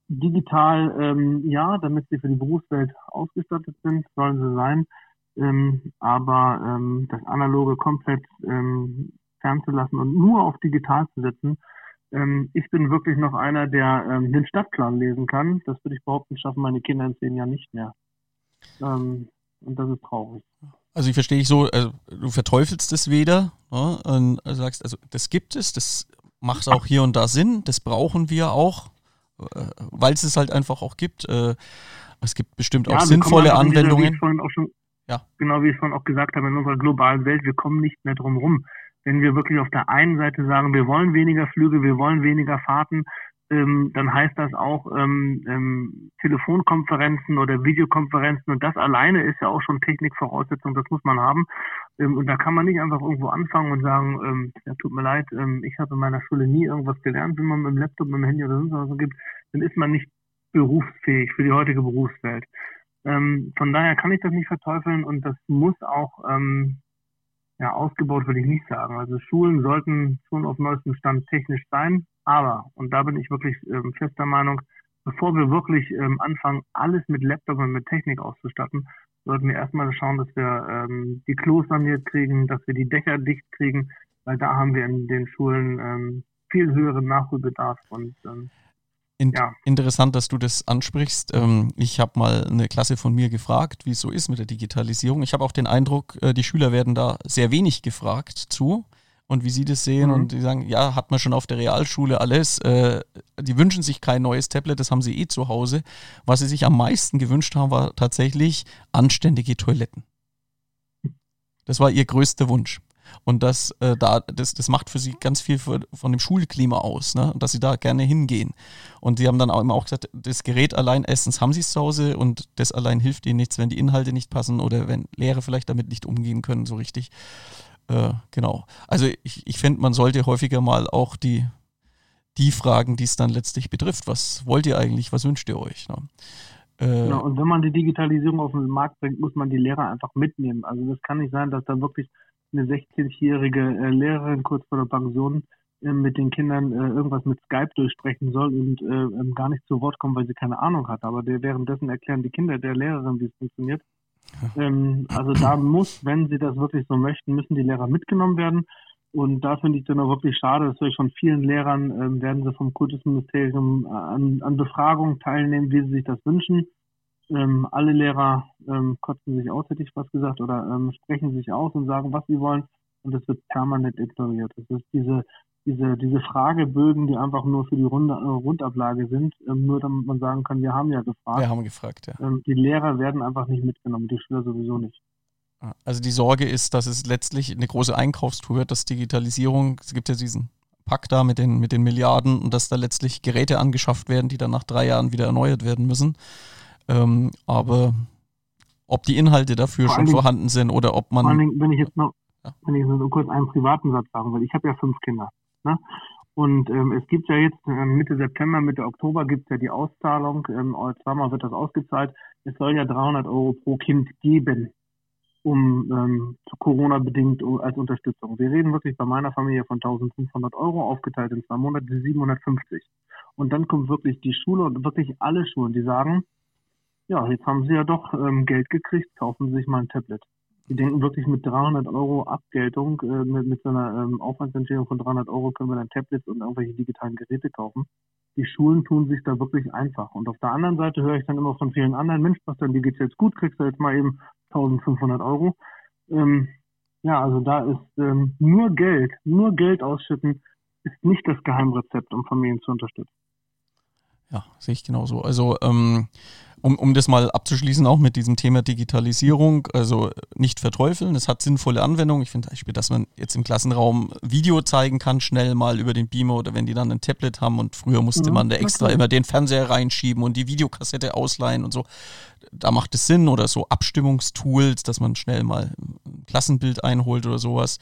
digital, ähm, ja, damit sie für die Berufswelt ausgestattet sind, sollen sie sein, ähm, aber ähm, das Analoge komplett ähm, fernzulassen und nur auf digital zu setzen. Ähm, ich bin wirklich noch einer, der ähm, den Stadtplan lesen kann. Das würde ich behaupten, schaffen meine Kinder in zehn Jahren nicht mehr. Ähm, und das ist traurig. Also ich verstehe dich so, also du verteufelst es weder ne, und sagst, also das gibt es, das macht auch hier und da Sinn, das brauchen wir auch, äh, weil es es halt einfach auch gibt. Äh, es gibt bestimmt ja, auch sinnvolle Anwendungen. Dieser, wie schon, ja. Genau wie ich vorhin auch gesagt habe, in unserer globalen Welt, wir kommen nicht mehr drum rum wenn wir wirklich auf der einen Seite sagen, wir wollen weniger Flüge, wir wollen weniger Fahrten, ähm, dann heißt das auch ähm, ähm, Telefonkonferenzen oder Videokonferenzen und das alleine ist ja auch schon Technikvoraussetzung, das muss man haben. Ähm, und da kann man nicht einfach irgendwo anfangen und sagen, ähm, ja, tut mir leid, ähm, ich habe in meiner Schule nie irgendwas gelernt, wenn man mit dem Laptop, mit dem Handy oder sonst was so gibt, dann ist man nicht berufsfähig für die heutige Berufswelt. Ähm, von daher kann ich das nicht verteufeln und das muss auch ähm, ja, ausgebaut würde ich nicht sagen. Also Schulen sollten schon auf neuestem Stand technisch sein, aber, und da bin ich wirklich ähm, fester Meinung, bevor wir wirklich ähm, anfangen, alles mit Laptop und mit Technik auszustatten, sollten wir erstmal schauen, dass wir ähm, die Klos saniert kriegen, dass wir die Dächer dicht kriegen, weil da haben wir in den Schulen ähm, viel höheren Nachholbedarf und ähm, in ja. Interessant, dass du das ansprichst. Ähm, ich habe mal eine Klasse von mir gefragt, wie es so ist mit der Digitalisierung. Ich habe auch den Eindruck, äh, die Schüler werden da sehr wenig gefragt zu und wie sie das sehen. Mhm. Und die sagen, ja, hat man schon auf der Realschule alles. Äh, die wünschen sich kein neues Tablet, das haben sie eh zu Hause. Was sie sich am meisten gewünscht haben, war tatsächlich anständige Toiletten. Das war ihr größter Wunsch. Und das, äh, da, das, das macht für sie ganz viel für, von dem Schulklima aus, ne? dass sie da gerne hingehen. Und sie haben dann auch immer auch gesagt, das Gerät allein, erstens haben sie es zu Hause und das allein hilft ihnen nichts, wenn die Inhalte nicht passen oder wenn Lehrer vielleicht damit nicht umgehen können, so richtig. Äh, genau. Also ich, ich finde, man sollte häufiger mal auch die, die Fragen, die es dann letztlich betrifft. Was wollt ihr eigentlich? Was wünscht ihr euch? Ne? Äh, genau, und wenn man die Digitalisierung auf den Markt bringt, muss man die Lehrer einfach mitnehmen. Also das kann nicht sein, dass da wirklich eine 60-jährige äh, Lehrerin kurz vor der Pension äh, mit den Kindern äh, irgendwas mit Skype durchsprechen soll und äh, ähm, gar nicht zu Wort kommen, weil sie keine Ahnung hat. Aber der, währenddessen erklären die Kinder der Lehrerin, wie es funktioniert. Ähm, also da muss, wenn sie das wirklich so möchten, müssen die Lehrer mitgenommen werden. Und da finde ich es dann auch wirklich schade, dass wir von vielen Lehrern ähm, werden sie vom Kultusministerium an, an Befragungen teilnehmen, wie sie sich das wünschen ähm, alle Lehrer ähm, kotzen sich aus, hätte ich was gesagt, oder ähm, sprechen sich aus und sagen, was sie wollen. Und das wird permanent ignoriert. Das ist diese, diese, diese Fragebögen, die einfach nur für die Runde, äh, Rundablage sind, ähm, nur damit man sagen kann, wir haben ja gefragt. Wir haben gefragt, ja. Ähm, die Lehrer werden einfach nicht mitgenommen, die Schüler sowieso nicht. Also die Sorge ist, dass es letztlich eine große Einkaufstour wird, dass Digitalisierung, es gibt ja diesen Pakt da mit den, mit den Milliarden und dass da letztlich Geräte angeschafft werden, die dann nach drei Jahren wieder erneuert werden müssen. Ähm, aber ob die Inhalte dafür vor schon Dingen, vorhanden sind oder ob man. Vor allem, wenn ich jetzt noch, ja. wenn ich nur kurz einen privaten Satz sagen will, ich habe ja fünf Kinder. Ne? Und ähm, es gibt ja jetzt äh, Mitte September, Mitte Oktober gibt es ja die Auszahlung. Ähm, zweimal wird das ausgezahlt. Es soll ja 300 Euro pro Kind geben. um ähm, Corona bedingt als Unterstützung. Wir reden wirklich bei meiner Familie von 1500 Euro aufgeteilt in zwei Monate 750. Und dann kommt wirklich die Schule und wirklich alle Schulen, die sagen, ja, jetzt haben sie ja doch ähm, Geld gekriegt, kaufen sie sich mal ein Tablet. Die denken wirklich mit 300 Euro Abgeltung, äh, mit, mit so einer ähm, Aufwandsentschädigung von 300 Euro können wir dann Tablets und irgendwelche digitalen Geräte kaufen. Die Schulen tun sich da wirklich einfach. Und auf der anderen Seite höre ich dann immer von vielen anderen, Mensch, was dann, dir geht's jetzt gut, kriegst du jetzt mal eben 1500 Euro. Ähm, ja, also da ist ähm, nur Geld, nur Geld ausschütten, ist nicht das Geheimrezept, um Familien zu unterstützen. Ja, sehe ich genauso. Also ähm, um, um das mal abzuschließen, auch mit diesem Thema Digitalisierung, also nicht verteufeln, es hat sinnvolle Anwendungen. Ich finde zum Beispiel, dass man jetzt im Klassenraum Video zeigen kann, schnell mal über den Beamer oder wenn die dann ein Tablet haben und früher musste mhm, man da extra okay. immer den Fernseher reinschieben und die Videokassette ausleihen und so. Da macht es Sinn oder so Abstimmungstools, dass man schnell mal ein Klassenbild einholt oder sowas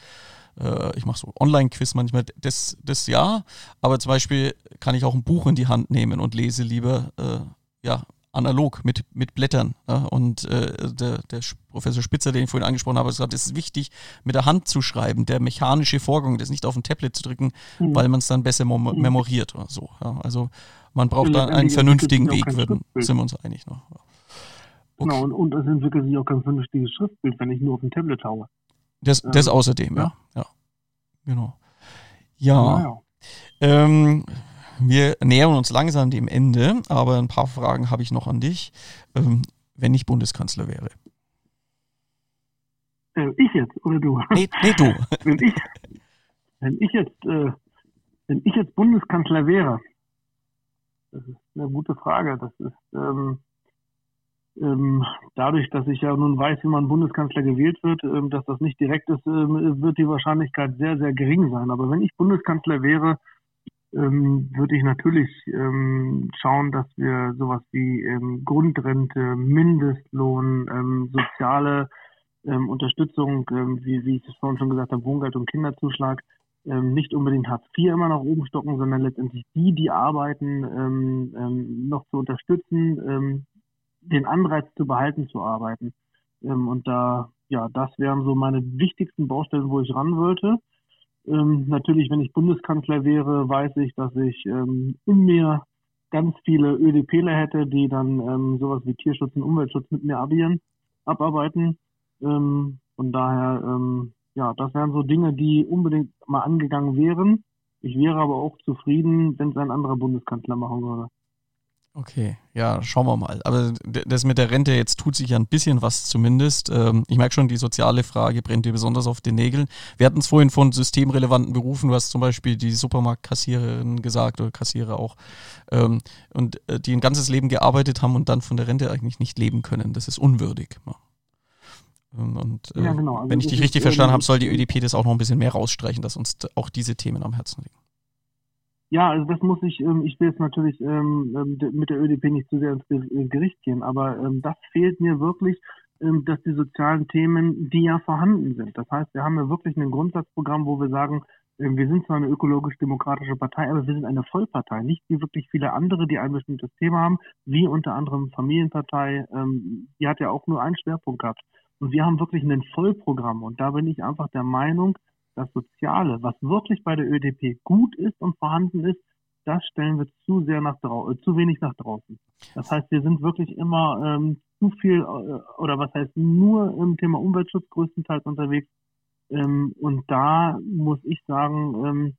äh, ich mache so Online-Quiz manchmal, das, das ja, aber zum Beispiel kann ich auch ein Buch in die Hand nehmen und lese lieber äh, ja, analog mit, mit Blättern. Ja? Und äh, der, der Professor Spitzer, den ich vorhin angesprochen habe, hat gesagt, es ist wichtig, mit der Hand zu schreiben, der mechanische Vorgang, das nicht auf ein Tablet zu drücken, mhm. weil man es dann besser mem mhm. memoriert oder so. Ja? Also man braucht da einen vernünftigen Weg, würden, sind wir uns einig. Ne? Okay. Genau, und, und es entwickelt sich auch kein vernünftiges Schriftbild, wenn ich nur auf ein Tablet haue. Das, das ähm, außerdem, ja. ja. ja. Genau. Ja. ja. Ähm, wir nähern uns langsam dem Ende, aber ein paar Fragen habe ich noch an dich. Ähm, wenn ich Bundeskanzler wäre. Äh, ich jetzt oder du? Nee, nee du. wenn, ich, wenn, ich jetzt, äh, wenn ich jetzt Bundeskanzler wäre, das ist eine gute Frage. Das ist ähm, ähm, dadurch, dass ich ja nun weiß, wie man Bundeskanzler gewählt wird, ähm, dass das nicht direkt ist, ähm, wird die Wahrscheinlichkeit sehr, sehr gering sein. Aber wenn ich Bundeskanzler wäre, ähm, würde ich natürlich ähm, schauen, dass wir sowas wie ähm, Grundrente, Mindestlohn, ähm, soziale ähm, Unterstützung, ähm, wie, wie ich es vorhin schon gesagt habe, Wohngeld und Kinderzuschlag, ähm, nicht unbedingt Hartz IV immer nach oben stocken, sondern letztendlich die, die arbeiten, ähm, ähm, noch zu unterstützen, ähm, den Anreiz zu behalten, zu arbeiten. Ähm, und da, ja, das wären so meine wichtigsten Baustellen, wo ich ran wollte. Ähm, natürlich, wenn ich Bundeskanzler wäre, weiß ich, dass ich ähm, in mir ganz viele ÖDPler hätte, die dann ähm, sowas wie Tierschutz und Umweltschutz mit mir abieren, abarbeiten. Ähm, von daher, ähm, ja, das wären so Dinge, die unbedingt mal angegangen wären. Ich wäre aber auch zufrieden, wenn es ein anderer Bundeskanzler machen würde. Okay, ja, schauen wir mal. Aber das mit der Rente, jetzt tut sich ja ein bisschen was zumindest. Ähm, ich merke schon, die soziale Frage brennt dir besonders auf den Nägeln. Wir hatten es vorhin von systemrelevanten Berufen. Du hast zum Beispiel die Supermarktkassiererin gesagt oder Kassierer auch. Ähm, und äh, die ein ganzes Leben gearbeitet haben und dann von der Rente eigentlich nicht leben können. Das ist unwürdig. Ähm, und äh, ja, genau. also wenn ich dich richtig verstanden habe, soll die ÖDP das auch noch ein bisschen mehr rausstreichen, dass uns auch diese Themen am Herzen liegen. Ja, also das muss ich, ähm, ich will jetzt natürlich ähm, ähm mit der ÖDP nicht zu sehr ins Gericht gehen, aber ähm, das fehlt mir wirklich, ähm, dass die sozialen Themen, die ja vorhanden sind. Das heißt, wir haben ja wirklich ein Grundsatzprogramm, wo wir sagen, ähm, wir sind zwar eine ökologisch-demokratische Partei, aber wir sind eine Vollpartei, nicht wie wirklich viele andere, die ein bestimmtes Thema haben, wie unter anderem Familienpartei, die hat ja auch nur einen Schwerpunkt gehabt. Und wir haben wirklich ein Vollprogramm. Und da bin ich einfach der Meinung, das Soziale, was wirklich bei der ÖDP gut ist und vorhanden ist, das stellen wir zu sehr nach draußen, äh, zu wenig nach draußen. Das heißt, wir sind wirklich immer ähm, zu viel äh, oder was heißt nur im Thema Umweltschutz größtenteils unterwegs. Ähm, und da muss ich sagen, ähm,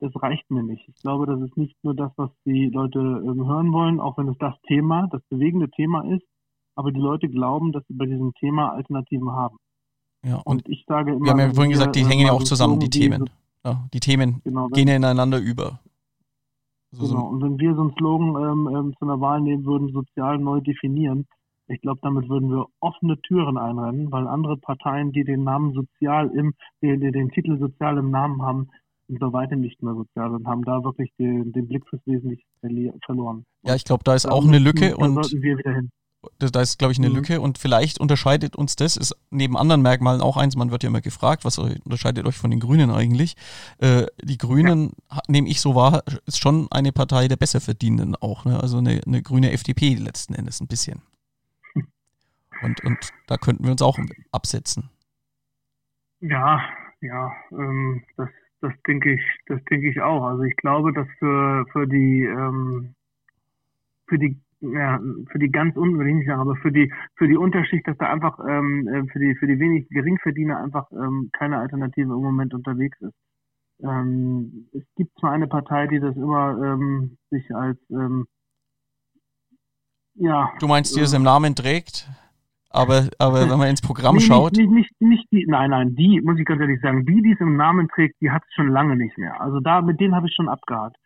das reicht mir nicht. Ich glaube, das ist nicht nur das, was die Leute ähm, hören wollen, auch wenn es das Thema, das bewegende Thema ist. Aber die Leute glauben, dass sie bei diesem Thema Alternativen haben. Ja, und, und ich sage immer. Wir haben ja vorhin gesagt, die hängen ja auch zusammen, die Themen. Ja, die Themen genau, gehen ja ineinander über. So, genau, und wenn wir so einen Slogan ähm, ähm, zu einer Wahl nehmen würden, sozial neu definieren, ich glaube, damit würden wir offene Türen einrennen, weil andere Parteien, die den Namen sozial im, die, die den Titel sozial im Namen haben, sind bei weitem nicht mehr sozial und haben da wirklich den, den Blick fürs Wesentliche verloren. Ja, ich glaube, da ist auch eine Lücke und sollten wir wieder hin da ist, glaube ich, eine mhm. Lücke und vielleicht unterscheidet uns das, ist neben anderen Merkmalen auch eins, man wird ja immer gefragt, was unterscheidet euch von den Grünen eigentlich? Äh, die Grünen, ja. nehme ich so wahr, ist schon eine Partei der Besserverdienenden auch, ne? also eine, eine grüne FDP letzten Endes ein bisschen. Und, und da könnten wir uns auch absetzen. Ja, ja, ähm, das, das denke ich, das denke ich auch. Also ich glaube, dass für, für die, ähm, für die, ja, für die ganz unten, aber für die, für die Unterschicht, dass da einfach, ähm, äh, für die, für die wenig Geringverdiener einfach ähm, keine Alternative im Moment unterwegs ist. Ähm, es gibt zwar eine Partei, die das immer ähm, sich als ähm, ja. Du meinst, die es im Namen trägt? Aber, aber wenn man ins Programm nee, schaut. Nicht, nicht, nicht, nicht die, nein, nein, die, muss ich ganz ehrlich sagen, die, die es im Namen trägt, die hat es schon lange nicht mehr. Also da, mit denen habe ich schon abgehakt.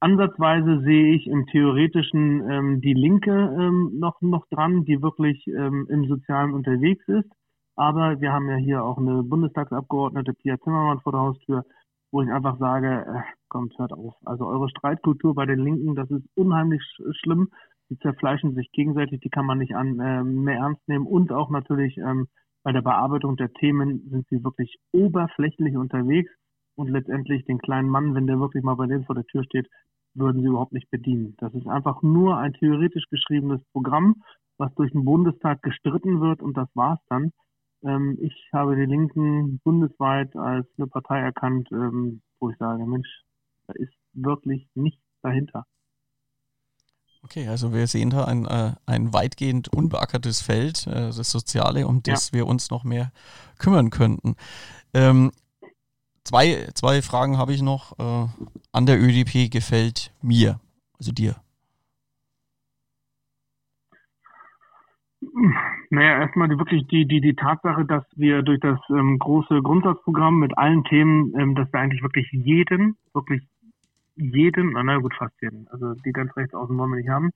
Ansatzweise sehe ich im Theoretischen ähm, die Linke ähm, noch, noch dran, die wirklich ähm, im Sozialen unterwegs ist. Aber wir haben ja hier auch eine Bundestagsabgeordnete, Pia Zimmermann, vor der Haustür, wo ich einfach sage, äh, kommt, hört auf. Also eure Streitkultur bei den Linken, das ist unheimlich sch schlimm. Die zerfleischen sich gegenseitig, die kann man nicht an, äh, mehr ernst nehmen. Und auch natürlich ähm, bei der Bearbeitung der Themen sind sie wirklich oberflächlich unterwegs und letztendlich den kleinen Mann, wenn der wirklich mal bei denen vor der Tür steht, würden sie überhaupt nicht bedienen. Das ist einfach nur ein theoretisch geschriebenes Programm, was durch den Bundestag gestritten wird und das war's dann. Ähm, ich habe die Linken bundesweit als eine Partei erkannt, ähm, wo ich sage, Mensch, da ist wirklich nichts dahinter. Okay, also wir sehen da ein, äh, ein weitgehend unbeackertes Feld, äh, das Soziale, um das ja. wir uns noch mehr kümmern könnten. Ähm, zwei, zwei Fragen habe ich noch. Äh, an der ÖDP gefällt mir, also dir. Naja, erstmal die, wirklich die, die, die Tatsache, dass wir durch das ähm, große Grundsatzprogramm mit allen Themen, ähm, dass wir eigentlich wirklich jeden, wirklich jeden, na, na gut, fast jeden, also die ganz rechts außen wollen wir nicht haben,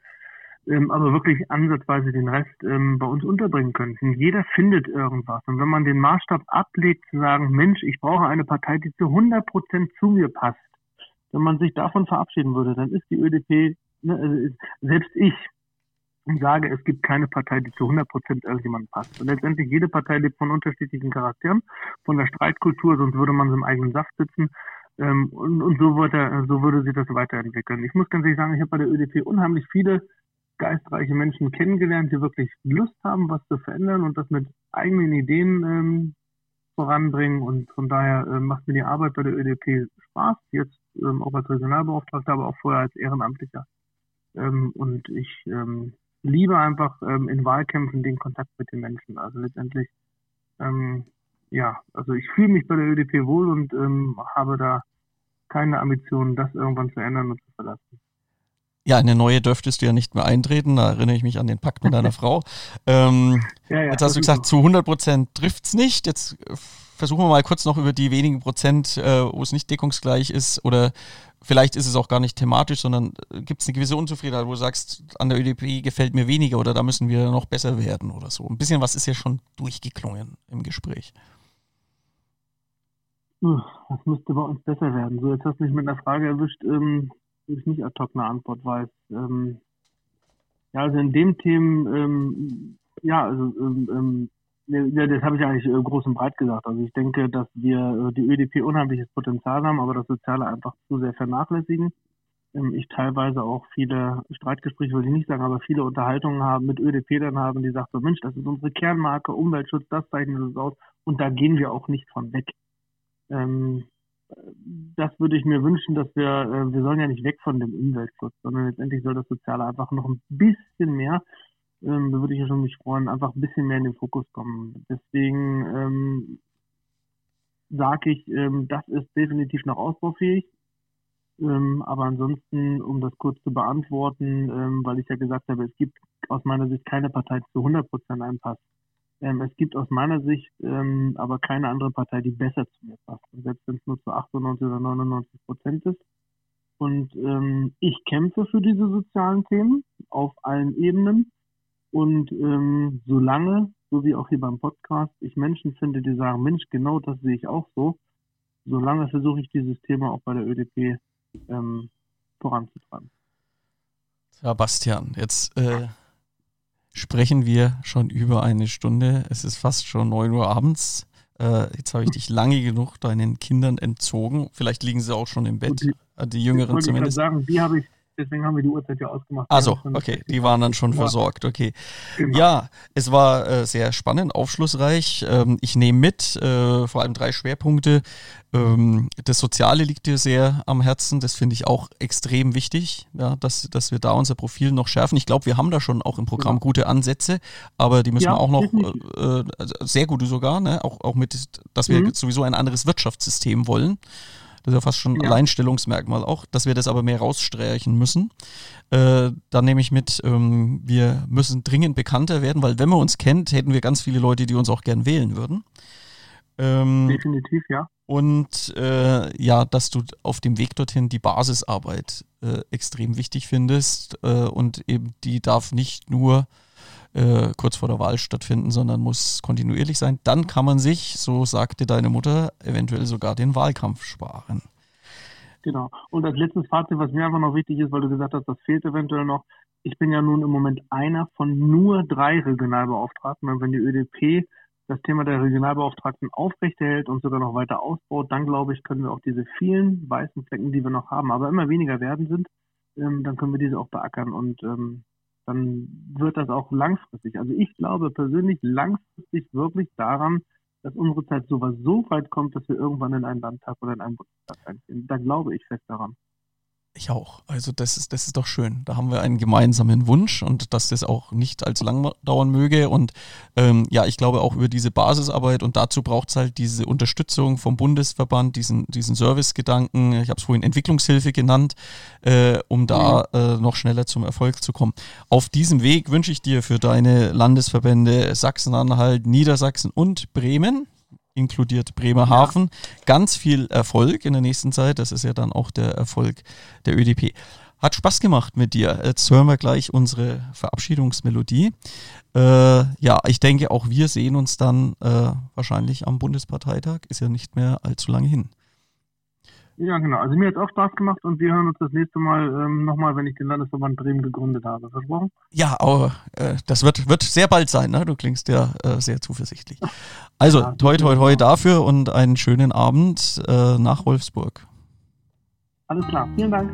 ähm, aber wirklich ansatzweise den Rest ähm, bei uns unterbringen könnten. Jeder findet irgendwas. Und wenn man den Maßstab ablegt, zu sagen, Mensch, ich brauche eine Partei, die zu 100 Prozent zu mir passt, wenn man sich davon verabschieden würde, dann ist die ÖDP, ne, also selbst ich, sage, es gibt keine Partei, die zu 100 Prozent irgendjemandem passt. Und letztendlich jede Partei lebt von unterschiedlichen Charakteren, von der Streitkultur, sonst würde man im eigenen Saft sitzen. Ähm, und, und so, würde, so würde sich das weiterentwickeln. Ich muss ganz ehrlich sagen, ich habe bei der ÖDP unheimlich viele geistreiche Menschen kennengelernt, die wirklich Lust haben, was zu verändern und das mit eigenen Ideen ähm, voranbringen. Und von daher äh, macht mir die Arbeit bei der ÖDP Spaß, jetzt ähm, auch als Regionalbeauftragter, aber auch vorher als Ehrenamtlicher. Ähm, und ich ähm, liebe einfach ähm, in Wahlkämpfen den Kontakt mit den Menschen. Also letztendlich, ähm, ja, also ich fühle mich bei der ÖDP wohl und habe da keine Ambitionen, das irgendwann zu ändern und zu verlassen. Ja, eine neue dürftest du ja nicht mehr eintreten. Da erinnere ich mich an den Pakt mit deiner Frau. Ähm, ja, ja, jetzt hast du gesagt, zu 100 Prozent trifft es nicht. Jetzt versuchen wir mal kurz noch über die wenigen Prozent, äh, wo es nicht deckungsgleich ist oder vielleicht ist es auch gar nicht thematisch, sondern äh, gibt es eine gewisse Unzufriedenheit, wo du sagst, an der ÖDP gefällt mir weniger oder da müssen wir noch besser werden oder so. Ein bisschen was ist ja schon durchgeklungen im Gespräch. Was müsste bei uns besser werden? So, jetzt hast du mich mit einer Frage erwischt, ähm, ich nicht ad hoc eine Antwort weiß. Ähm, ja, also in dem Themen, ähm, ja, also ähm, ähm ja, das habe ich eigentlich äh, groß und breit gesagt. Also ich denke, dass wir äh, die ÖDP unheimliches Potenzial haben, aber das Soziale einfach zu sehr vernachlässigen. Ähm, ich teilweise auch viele Streitgespräche, will ich nicht sagen, aber viele Unterhaltungen haben mit ÖDP dann haben, die sagt so, Mensch, das ist unsere Kernmarke, Umweltschutz, das zeichnet uns aus und da gehen wir auch nicht von weg. Ähm, das würde ich mir wünschen, dass wir, äh, wir sollen ja nicht weg von dem Umweltschutz, sondern letztendlich soll das Soziale einfach noch ein bisschen mehr ähm, da würde ich ja schon mich freuen, einfach ein bisschen mehr in den Fokus kommen. Deswegen ähm, sage ich, ähm, das ist definitiv noch ausbaufähig. Ähm, aber ansonsten, um das kurz zu beantworten, ähm, weil ich ja gesagt habe, es gibt aus meiner Sicht keine Partei, die zu 100 Prozent einpasst. Ähm, es gibt aus meiner Sicht ähm, aber keine andere Partei, die besser zu mir passt. Und selbst wenn es nur zu 98 oder 99 Prozent ist. Und ähm, ich kämpfe für diese sozialen Themen auf allen Ebenen. Und ähm, solange, so wie auch hier beim Podcast, ich Menschen finde, die sagen, Mensch, genau das sehe ich auch so, solange versuche ich dieses Thema auch bei der ÖDP ähm, voranzutreiben. Sebastian, jetzt äh, sprechen wir schon über eine Stunde. Es ist fast schon 9 Uhr abends. Äh, jetzt habe ich dich lange genug deinen Kindern entzogen. Vielleicht liegen sie auch schon im Bett, die, äh, die Jüngeren ich zumindest. Ich sagen, die habe ich, deswegen haben wir die Uhrzeit ja ausgemacht. Also, okay, die waren dann schon ja. versorgt, okay. Genau. Ja, es war äh, sehr spannend, aufschlussreich. Ähm, ich nehme mit, äh, vor allem drei Schwerpunkte. Ähm, das Soziale liegt dir sehr am Herzen, das finde ich auch extrem wichtig, ja, dass, dass wir da unser Profil noch schärfen. Ich glaube, wir haben da schon auch im Programm ja. gute Ansätze, aber die müssen wir auch noch, äh, also sehr gute sogar, ne? auch, auch mit, dass wir mhm. sowieso ein anderes Wirtschaftssystem wollen. Das ist ja fast schon ein ja. Alleinstellungsmerkmal auch, dass wir das aber mehr rausstreichen müssen. Äh, dann nehme ich mit, ähm, wir müssen dringend bekannter werden, weil wenn man uns kennt, hätten wir ganz viele Leute, die uns auch gern wählen würden. Ähm, Definitiv, ja. Und äh, ja, dass du auf dem Weg dorthin die Basisarbeit äh, extrem wichtig findest äh, und eben die darf nicht nur äh, kurz vor der Wahl stattfinden, sondern muss kontinuierlich sein. Dann kann man sich, so sagte deine Mutter, eventuell sogar den Wahlkampf sparen. Genau. Und als letztes Fazit, was mir einfach noch wichtig ist, weil du gesagt hast, das fehlt eventuell noch. Ich bin ja nun im Moment einer von nur drei Regionalbeauftragten. Und wenn die ÖDP das Thema der Regionalbeauftragten aufrechterhält und sogar noch weiter ausbaut, dann glaube ich, können wir auch diese vielen weißen Flecken, die wir noch haben, aber immer weniger werden sind, ähm, dann können wir diese auch beackern. Und ähm, dann wird das auch langfristig. Also ich glaube persönlich langfristig wirklich daran, dass unsere Zeit sowas so weit kommt, dass wir irgendwann in einen Landtag oder in einen Bundestag einziehen. Da glaube ich fest daran. Ich auch. Also das ist, das ist doch schön. Da haben wir einen gemeinsamen Wunsch und dass das auch nicht allzu lang dauern möge. Und ähm, ja, ich glaube auch über diese Basisarbeit und dazu braucht es halt diese Unterstützung vom Bundesverband, diesen, diesen Servicegedanken, ich habe es vorhin Entwicklungshilfe genannt, äh, um da mhm. äh, noch schneller zum Erfolg zu kommen. Auf diesem Weg wünsche ich dir für deine Landesverbände Sachsen-Anhalt, Niedersachsen und Bremen inkludiert Bremerhaven. Ja. Ganz viel Erfolg in der nächsten Zeit. Das ist ja dann auch der Erfolg der ÖDP. Hat Spaß gemacht mit dir. Jetzt hören wir gleich unsere Verabschiedungsmelodie. Äh, ja, ich denke, auch wir sehen uns dann äh, wahrscheinlich am Bundesparteitag. Ist ja nicht mehr allzu lange hin. Ja, genau. Also mir hat es auch Spaß gemacht und wir hören uns das nächste Mal ähm, nochmal, wenn ich den Landesverband Bremen gegründet habe. Versprochen? Ja, aber äh, das wird, wird sehr bald sein. Ne? Du klingst ja äh, sehr zuversichtlich. Also, ja, toi, toi, toi dafür und einen schönen Abend äh, nach Wolfsburg. Alles klar. Vielen Dank.